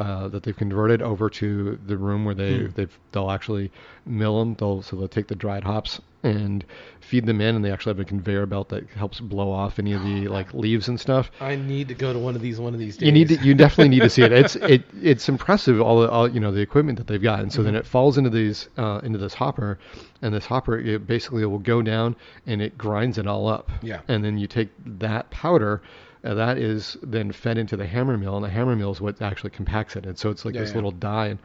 Uh, that they've converted over to the room where they Hmm. they've they'll actually mill them. They'll so they'll take the dried hops and feed them in, and they actually have a conveyor belt that helps blow off any of the [sighs] like leaves and stuff. I need to go to one of these one of these days. You need to, you definitely need to see it. It's [laughs] it it's impressive all, the, all you know the equipment that they've got, and so then Mm-hmm. it falls into these uh, into this hopper, and this hopper it basically will go down and it grinds it all up. Yeah. And then you take that powder, uh, that is then fed into the hammer mill, and the hammer mill is what actually compacts it, and so it's like Yeah, this yeah. little die, and,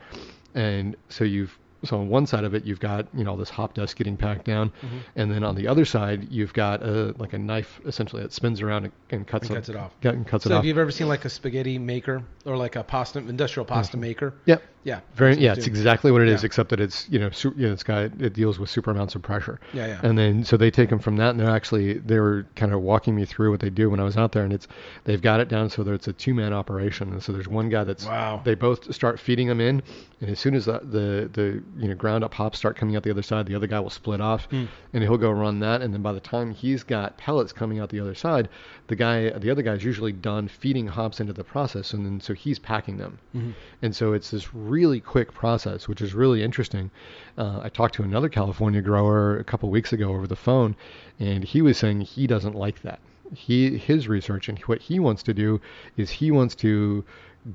and so you've so on one side of it you've got you know all this hop dust getting packed down, Mhm. and then on the other side you've got a like a knife essentially that spins around and, and cuts, And cuts it off. Cut, and cuts So it have off. you ever seen like a spaghetti maker or like a pasta industrial pasta maker? Yep. Yeah. Very, yeah, it's exactly what it is, Yeah. except that it's you know, su- you know, it's got it deals with super amounts of pressure. Yeah, yeah. And then so they take them from that, and they're actually they were kind of walking me through what they do when I was out there, and it's they've got it down so that it's a two man operation, and so there's one guy that's Wow. They both start feeding them in, and as soon as the the, the you know ground up hops start coming out the other side. The other guy will split off, Hmm. and he'll go run that. And then by the time he's got pellets coming out the other side, the guy the other guy's usually done feeding hops into the process, and then so he's packing them. Mm-hmm. And so it's this really quick process, which is really interesting. Uh, I talked to another California grower a couple weeks ago over the phone, and he was saying he doesn't like that. He his research and what he wants to do is he wants to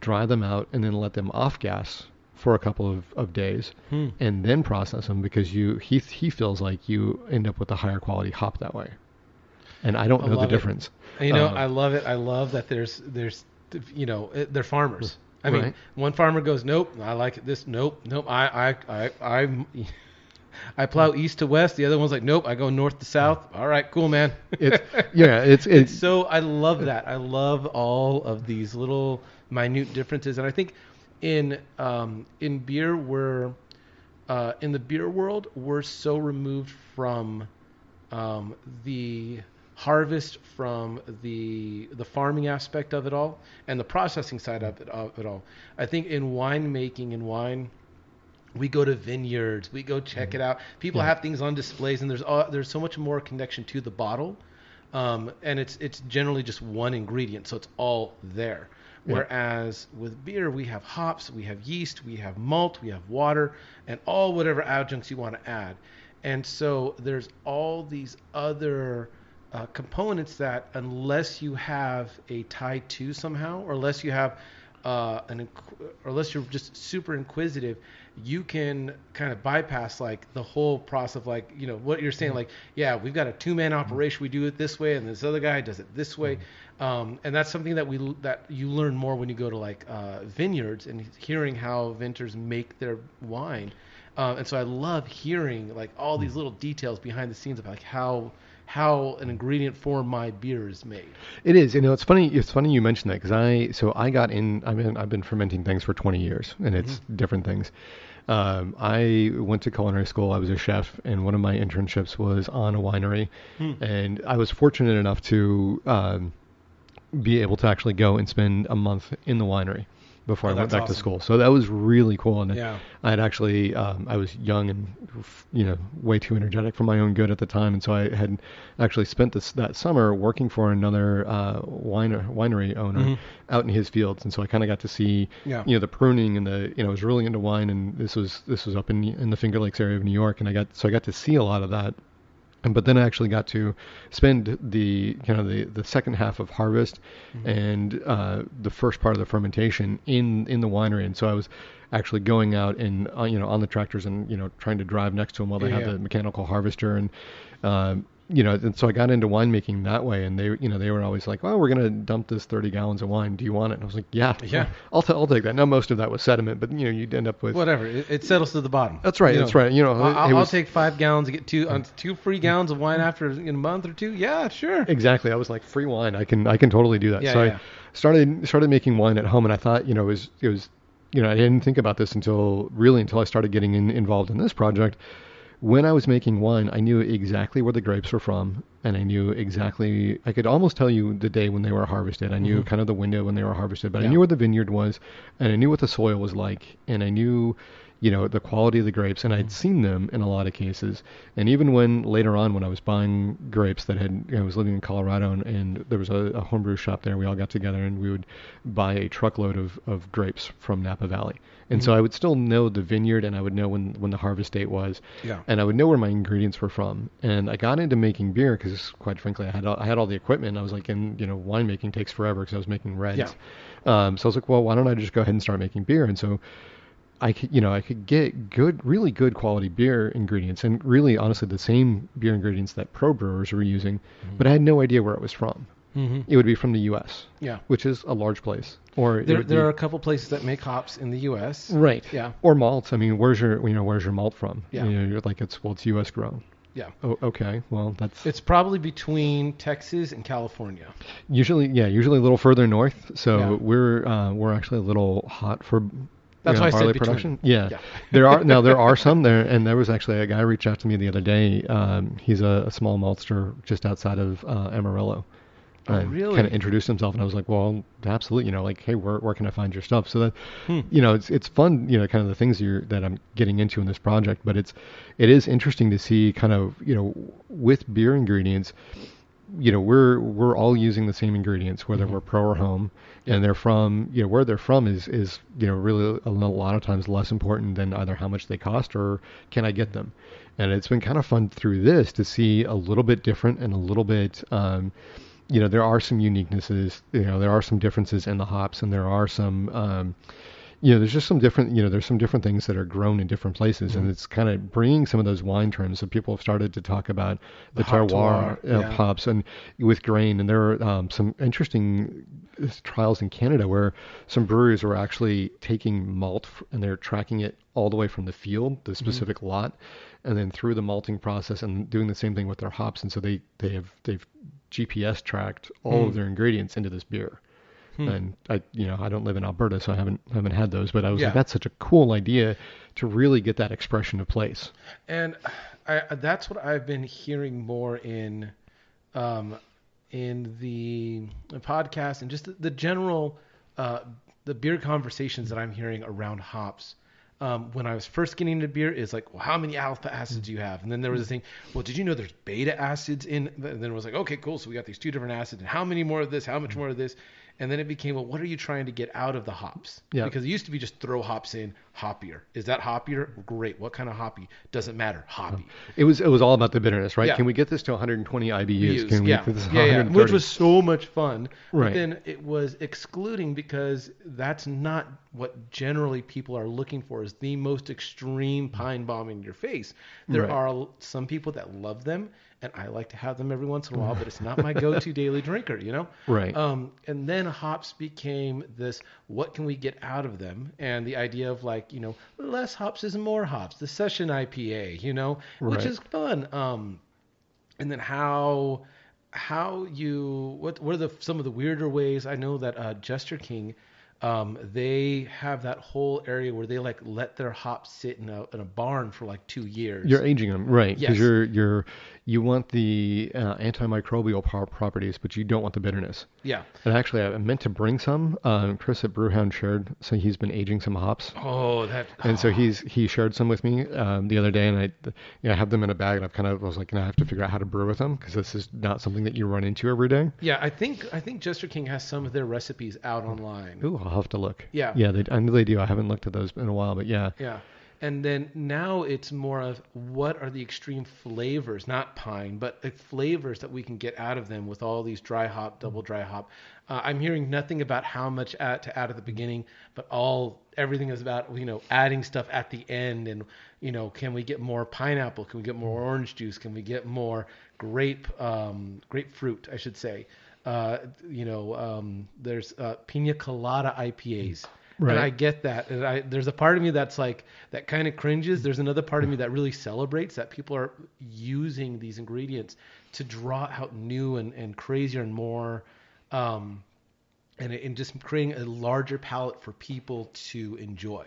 dry them out and then let them off gas for a couple of, of days Hmm. and then process them because you he he feels like you end up with a higher quality hop that way. And I don't I know the it. difference. You know, Uh, I love it. I love that there's there's you know they're farmers. I mean, Right. one farmer goes, nope, I like it this. Nope, nope. I I I I I plow east to west. The other one's like, nope, I go north to south. All right, cool, man. It's [laughs] yeah, it's it's so I love that. I love all of these little minute differences, and I think in um, in beer we're uh, in the beer world we're so removed from um, the harvest, from the the farming aspect of it all, and the processing side of it, of it all. I think in winemaking and wine. We go to vineyards. We go check it out. People Yeah. have things on displays, and there's all, there's so much more connection to the bottle um, and it's it's generally just one ingredient, so it's all there. Yeah. Whereas with beer, we have hops, we have yeast, we have malt, we have water, and all whatever adjuncts you want to add. And so there's all these other uh, components that, unless you have a tie to somehow, or unless you have uh, an, inqu- or unless you're just super inquisitive, you can kind of bypass like the whole process of like you know what you're saying like yeah we've got a two man operation we do it this way and this other guy does it this way. Um, and that's something that we that you learn more when you go to like uh, vineyards and hearing how vintners make their wine. Um, and so I love hearing like all these little details behind the scenes of like how how an ingredient for my beer is made It is. You know, it's funny. It's funny you mentioned that because I so I got in. I've been I've been fermenting things for 20 years, and it's different things. Um, I went to culinary school. I was a chef, and one of my internships was on a winery, and I was fortunate enough to um, be able to actually go and spend a month in the winery before Oh, I went back to school. So that was really cool. And Yeah. I had actually, um, I was young and, you know, way too energetic for my own good at the time, and so I had actually spent this that summer working for another uh, wine winery owner Mhm. out in his fields, and so I kind of got to see, Yeah. you know, the pruning and the, you know, I was really into wine, and this was this was up in in the Finger Lakes area of New York, and I got so I got to see a lot of that. And but then I actually got to spend the kind of the, the second half of harvest and uh, the first part of the fermentation in in the winery, and so I was actually going out and uh, you know on the tractors and you know trying to drive next to them while they Yeah, had yeah. the mechanical harvester. And um, you know and so I got into winemaking that way, and they you know they were always like, "Well, we're gonna dump this 30 gallons of wine. Do you want it? And I was like, yeah, [laughs] Yeah. [laughs] I'll t- I'll take that. Now most of that was sediment, but you know you'd end up with whatever it, it settles to the bottom That's right, You that's know, right. You know, I'll, it I'll take five gallons to get two uh, two free gallons of wine after in a month or two. Yeah, sure. Exactly. I was like, free wine. I can I can totally do that. Yeah, so yeah. I started started making wine at home, and I thought, you know, it was it was, you know, I didn't think about this until really until I started getting in, involved in this project. When I was making wine, I knew exactly where the grapes were from, and I knew exactly. I could almost tell you the day when they were harvested. I knew Mhm. kind of the window when they were harvested, but I knew where the vineyard was, and I knew what the soil was like, and I knew you know the quality of the grapes and Mm-hmm. I'd seen them in a lot of cases and even when later on when I was buying grapes that had I was living in Colorado and, and there was a, a homebrew shop there we all got together and we would buy a truckload of, of grapes from Napa Valley and so Mhm. I would still know the vineyard and I would know when when the harvest date was Yeah. and I would know where my ingredients were from and I got into making beer because quite frankly I had all, I had all the equipment I was like and you know winemaking takes forever because I was making reds Yeah. um, so I was like well why don't I just go ahead and start making beer and so I could, you know, I could get good, really good quality beer ingredients, and really, honestly, the same beer ingredients that pro brewers were using, but I had no idea where it was from. Mm-hmm. It would be from the U.S., Yeah. which is a large place, or There, there be- are a couple places that make hops in the U.S. right, Yeah. or malts. I mean, where's your, you know, where's your malt from? Yeah. you know, you're like it's well, it's U.S. grown. Yeah. Oh, okay, well, that's It's probably between Texas and California. usually, yeah, usually a little further north. So Yeah. we're uh, we're actually a little hot for. That's you know, why I said production. Yeah. Yeah. [laughs] there are now there are some there, and there was actually a guy reached out to me the other day. Um, he's a, a small maltster just outside of uh, Amarillo, Oh, really? kind of introduced himself, and I was like, well, absolutely, you know, like, hey, where, where can I find your stuff? So that, Hmm. you know, it's it's fun, you know, kind of the things you're that I'm getting into in this project, but it's it is interesting to see kind of you know with beer ingredients, you know, we're we're all using the same ingredients, whether Mhm. we're pro or home, Yeah. and they're from you know where they're from is is you know really a lot of times less important than either how much they cost or can I get them, and it's been kind of fun through this to see a little bit different and a little bit. Um, you know there are some uniquenesses you know there are some differences in the hops and there are some um, you know there's just some different you know there's some different things that are grown in different places and Mhm. it's kind of bringing some of those wine terms so people have started to talk about the, The terroir terroir, of yeah. hops and with grain and there are um, some interesting uh, trials in Canada where some breweries are actually taking malt and they're tracking it all the way from the field Mm-hmm. the specific lot and then through the malting process and doing the same thing with their hops and so they they have they've GPS tracked all Hmm. of their ingredients into this beer Hmm. and I you know I don't live in Alberta so I haven't haven't had those but I was Yeah. like that's such a cool idea to really get that expression of place And I, that's what I've been hearing more in, um, in the podcast and just the, the general, uh, the beer conversations that I'm hearing around hops. Um, when I was first getting into beer, is like, well, how many alpha acids do you have? And then there was a thing, well, did you know there's beta acids in? And then it was like, okay, cool. So we got these two different acids, and how many more of this? How much more of this? And then it became, well, what are you trying to get out of the hops? Yeah. Because it used to be just throw hops in, hoppier. Is that hoppier? Great. What kind of hoppy? Doesn't matter. Hoppy. it was it was all about the bitterness right Yeah. can we get this to 120 IBUs can we yeah, get this to yeah, yeah, which was so much fun. Right. But then it was excluding because that's not what generally people are looking for. Is the most extreme pine bomb in your face. There Right. are some people that love them, and I like to have them every once in a while, but it's not my [laughs] go-to daily drinker. You know. right Um, and then hops became this what can we get out of them? And the idea of like, you know, less hops is more hops, the session IPA, you know, which is fun. Um, and then how how you what what are the some of the weirder ways? I know that uh, Jester King, um, they have that whole area where they like let their hops sit in a in a barn for like two years. You're aging them, right? Because Yes. you're you're you want the uh, antimicrobial par- properties, but you don't want the bitterness. yeah. And actually, I meant to bring some. Um, Chris at Brewhound shared, so he's been aging some hops, Oh, that. and so he's he shared some with me um, the other day, and I you know, I have them in a bag, and I've kind of was like, I have to figure out how to brew with them because this is not something that you run into every day. Yeah, I think I think Jester King has some of their recipes out online. Ooh, I'll have to look. Yeah. Yeah, they, I know they do. I haven't looked at those in a while, but yeah. Yeah. And then now it's more of what are the extreme flavors, not pine, but the flavors that we can get out of them with all these dry hop, double dry hop. Uh, I'm hearing nothing about how much to add at the beginning, but all everything is about you know adding stuff at the end, and you know can we get more pineapple? Can we get more orange juice? Can we get more grape um, grapefruit? I should say. Uh, you know, um, there's uh, pina colada IPAs. Right. And I get that. And I, there's a part of me that's like that kind of cringes. There's another part of me that really celebrates that people are using these ingredients to draw out new and, and crazier and more, um, and, and just creating a larger palette for people to enjoy.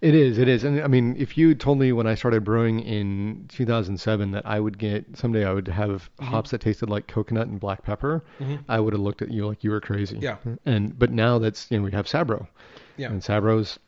It is, it is. And I mean, if you told me when I started brewing in 2007 that I would get someday I would have Mm-hmm. hops that tasted like coconut and black pepper, I would have looked at you like you were crazy. Yeah. And but now that's you know we have Sabro. Yeah. And Sabro's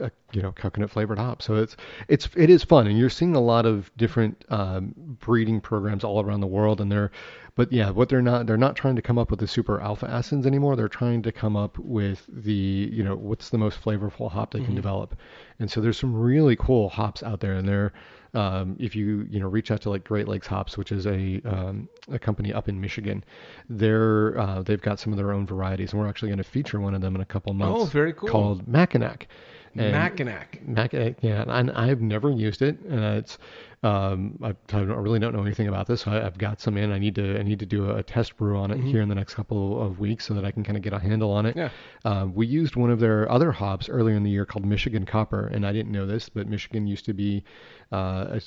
uh, you know coconut flavored hop. So it's it's it is fun and you're seeing a lot of different um, breeding programs all around the world and they're but yeah, what they're not they're not trying to come up with the super alpha acids anymore. They're trying to come up with the you know what's the most flavorful hop they can develop. And so there's some really cool hops out there, and they're um, if you you know reach out to like Great Lakes Hops, which is a um, a company up in Michigan, they're uh, they've got some of their own varieties, and we're actually going to feature one of them in a couple months. Oh, very cool. Called Mackinac. And- Mackinac. Mackinac, yeah, and I've never used it. Uh, it's um, I, I really don't know anything about this. So I, I've got some in. I need to I need to do a, test brew on it here in the next couple of weeks so that I can kind of get a handle on it. Yeah. Uh, we used one of their other hops earlier in the year called Michigan Copper, and I didn't know this, but Michigan used to be uh,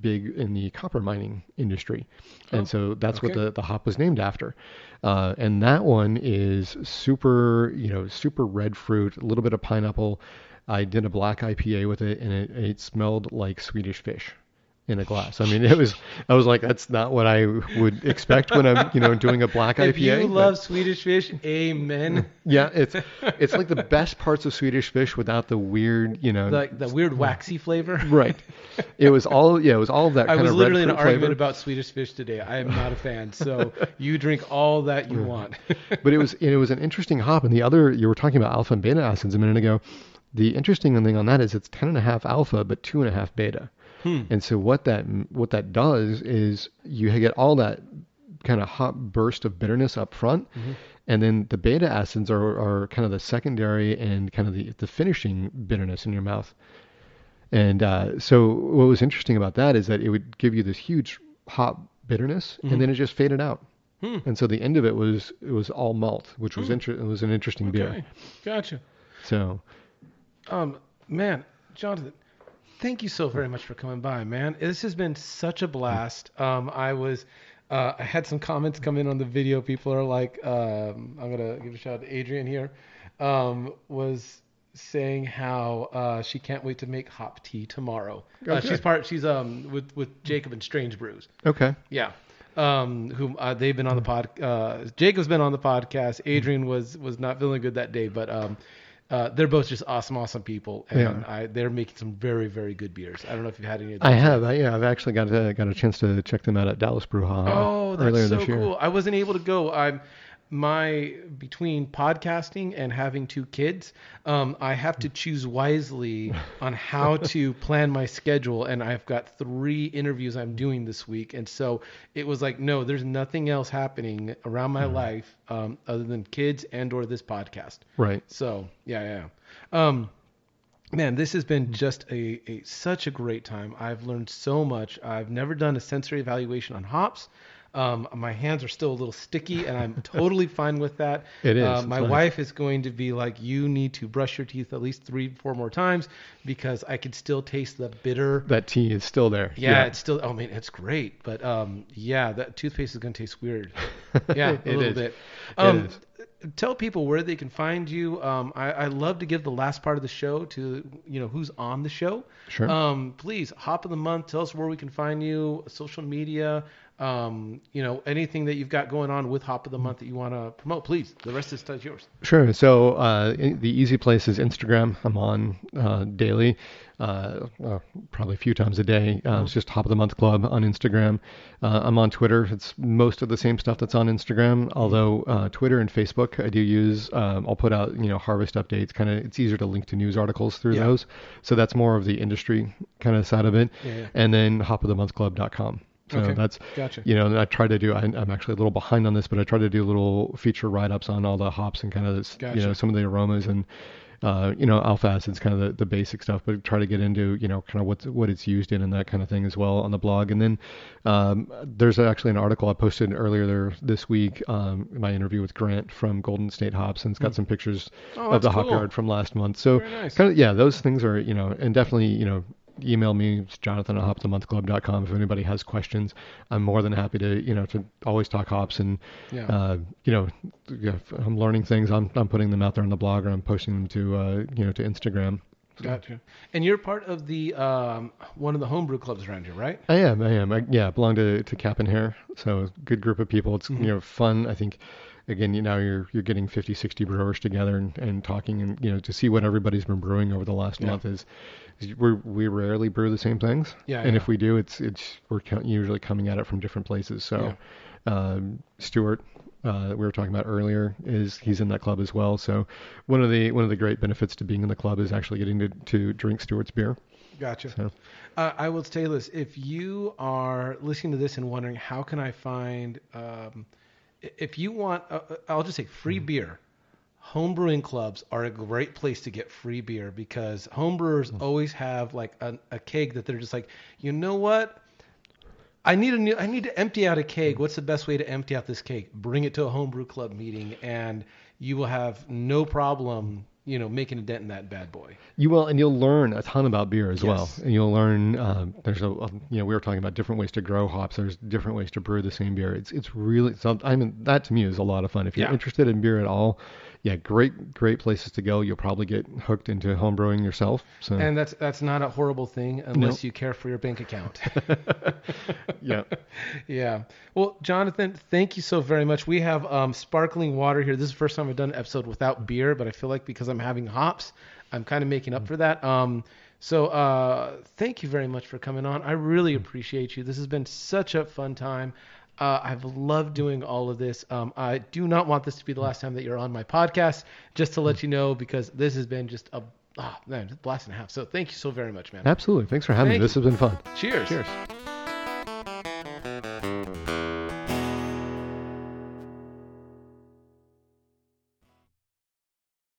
big in the copper mining industry, and so that's what the, the hop was named after. Uh, and that one is super, you know, super red fruit, a little bit of pineapple. I did a black IPA with it, and it, it smelled like Swedish fish. In a glass. I mean, it was I was like, that's not what I would expect when I'm you know doing a black if IPA. If you but- love Swedish fish, amen. yeah, it's it's like the best parts of Swedish fish without the weird you know like the weird waxy flavor. right. It was all yeah, it was all of that I kind was of literally in an argument flavor. about Swedish fish today. I am not a fan, so [laughs] you drink all that you want. [laughs] but it was it was an interesting hop. And the other you were talking about alpha and beta acids a minute ago. The interesting thing on that is it's ten and a half alpha, but two and a half beta. Hmm. And so what that what that does is you get all that kind of hot burst of bitterness up front, Mm-hmm. and then the beta acids are, are kind of the secondary and kind of the, the finishing bitterness in your mouth. And uh, so what was interesting about that is that it would give you this huge hot bitterness, and then it just faded out. Hmm. And so the end of it was it was all malt, which was inter- it was an interesting beer. Gotcha. So Um, man, Jonathan, thank you so very much for coming by, man. This has been such a blast. Um, I was, uh, I had some comments come in on the video. People are like, um, I'm gonna give a shout out to Adrian here. Um, was saying how uh, she can't wait to make hop tea tomorrow. Oh, Uh, she's part. She's um with with Jacob and Strange Brews. okay, Yeah. Um, whom uh, they've been on the pod. Uh, Jacob's been on the podcast. Adrian was was not feeling good that day, but um, uh, they're both just awesome, awesome people, and Yeah. I, they're making some very, very good beers. I don't know if you've had any of I have. I, yeah, I've actually got a, got a chance to check them out at Dallas Brew Hall Oh, that's earlier so this year. cool. I wasn't able to go. I'm my between podcasting and having two kids, um, I have to choose wisely [laughs] on how to plan my schedule. And I've got three interviews I'm doing this week, and so it was like, no, there's nothing else happening around Mm-hmm. my life um, other than kids and or this podcast. Right. So yeah, yeah. yeah. Um, man, this has been just a, a such a great time. I've learned so much. I've never done a sensory evaluation on hops. Um, my hands are still a little sticky, and I'm totally [laughs] fine with that. It is. Uh, my wife is going to be like, "You need to brush your teeth at least three, four more times because I can still taste the bitter." That tea is still there. Yeah, it's still. Oh mean, it's great, but um, yeah, that toothpaste is gonna taste weird. [laughs] Yeah, a little is. bit. Um, is. Tell people where they can find you. Um, I, I love to give the last part of the show to you know who's on the show. Sure. Um, please, Hop of the Month. Tell us where we can find you. Social media. Um, you know anything that you've got going on with Hop of the Month that you want to promote. Please, the rest is is yours. Sure. So uh, the easy place is Instagram. I'm on uh, daily, uh, uh, probably a few times a day. Uh, It's just Hop of the Month Club on Instagram. Uh, I'm on Twitter. It's most of the same stuff that's on Instagram. Although uh, Twitter and Facebook, I do use. Um, I'll put out you know harvest updates. Kind of, it's easier to link to news articles through Yeah. those. So that's more of the industry kind of side of it. Yeah, yeah. And then hopofthemonthclub.com. So Okay. that's Gotcha. you know, and I try to do. I, I'm actually a little behind on this, but I try to do little feature write-ups on all the hops and kind of this, Gotcha. you know some of the aromas and uh, you know alpha acids, kind of the, the basic stuff. But try to get into you know kind of what's what it's used in and that kind of thing as well on the blog. And then um, there's actually an article I posted earlier there this week. Um, my interview with Grant from Golden State Hops, and it's got some pictures Oh, of the that's hop yard from last month. So nice. kind of yeah, those things are you know, and definitely you know email me it's jonathan at hopofthemonthclub.com if anybody has questions i'm more than happy to you know to always talk hops and Yeah. uh, you know if i'm learning things I'm, I'm putting them out there on the blog or i'm posting them to uh, you know to instagram Gotcha. And you're part of the um, one of the homebrew clubs around here, right? I am. I am. I, yeah, I belong to to Cap and Hare, so good group of people. It's you know fun. I think again, you know, you're you're getting 50, 60 brewers together and, and talking, and you know, to see what everybody's been brewing over the last Yeah. month is, is we we rarely brew the same things. Yeah, And yeah. if we do, it's it's we're usually coming at it from different places. So, um, Stuart. Uh, that we were talking about earlier is he's in that club as well. So one of the one of the great benefits to being in the club is actually getting to, to drink Stuart's beer. Gotcha. So Uh, I will tell you this: if you are listening to this and wondering how can I find, um, if you want, uh, uh, I'll just say free beer. Home brewing clubs are a great place to get free beer because homebrewers always have like a, a keg that they're just like, you know what? I need a new. I need to empty out a keg. What's the best way to empty out this keg? Bring it to a homebrew club meeting, and you will have no problem, you know, making a dent in that bad boy. You will, and you'll learn a ton about beer as well. Yes. And you'll learn. Um, there's a, a, you know, we were talking about different ways to grow hops. There's different ways to brew the same beer. It's it's really. So, I mean, that to me is a lot of fun. If you're Yeah. interested in beer at all, yeah, great great places to go. You'll probably get hooked into homebrewing yourself. So And that's that's not a horrible thing unless you care for your bank account. [laughs] [laughs] yeah, yeah. Well, Jonathan, thank you so very much. We have um, sparkling water here. This is the first time I've done an episode without beer, but I feel like because I'm having hops, I'm kind of making up for that. Um, so uh, thank you very much for coming on. I really appreciate you. This has been such a fun time. Uh, I've loved doing all of this. Um, I do not want this to be the last time that you're on my podcast, just to let you know, because this has been just a ah, man, blast and a half. So thank you so very much, man. absolutely. Thanks for having Thank me. This has been fun. Cheers. Cheers.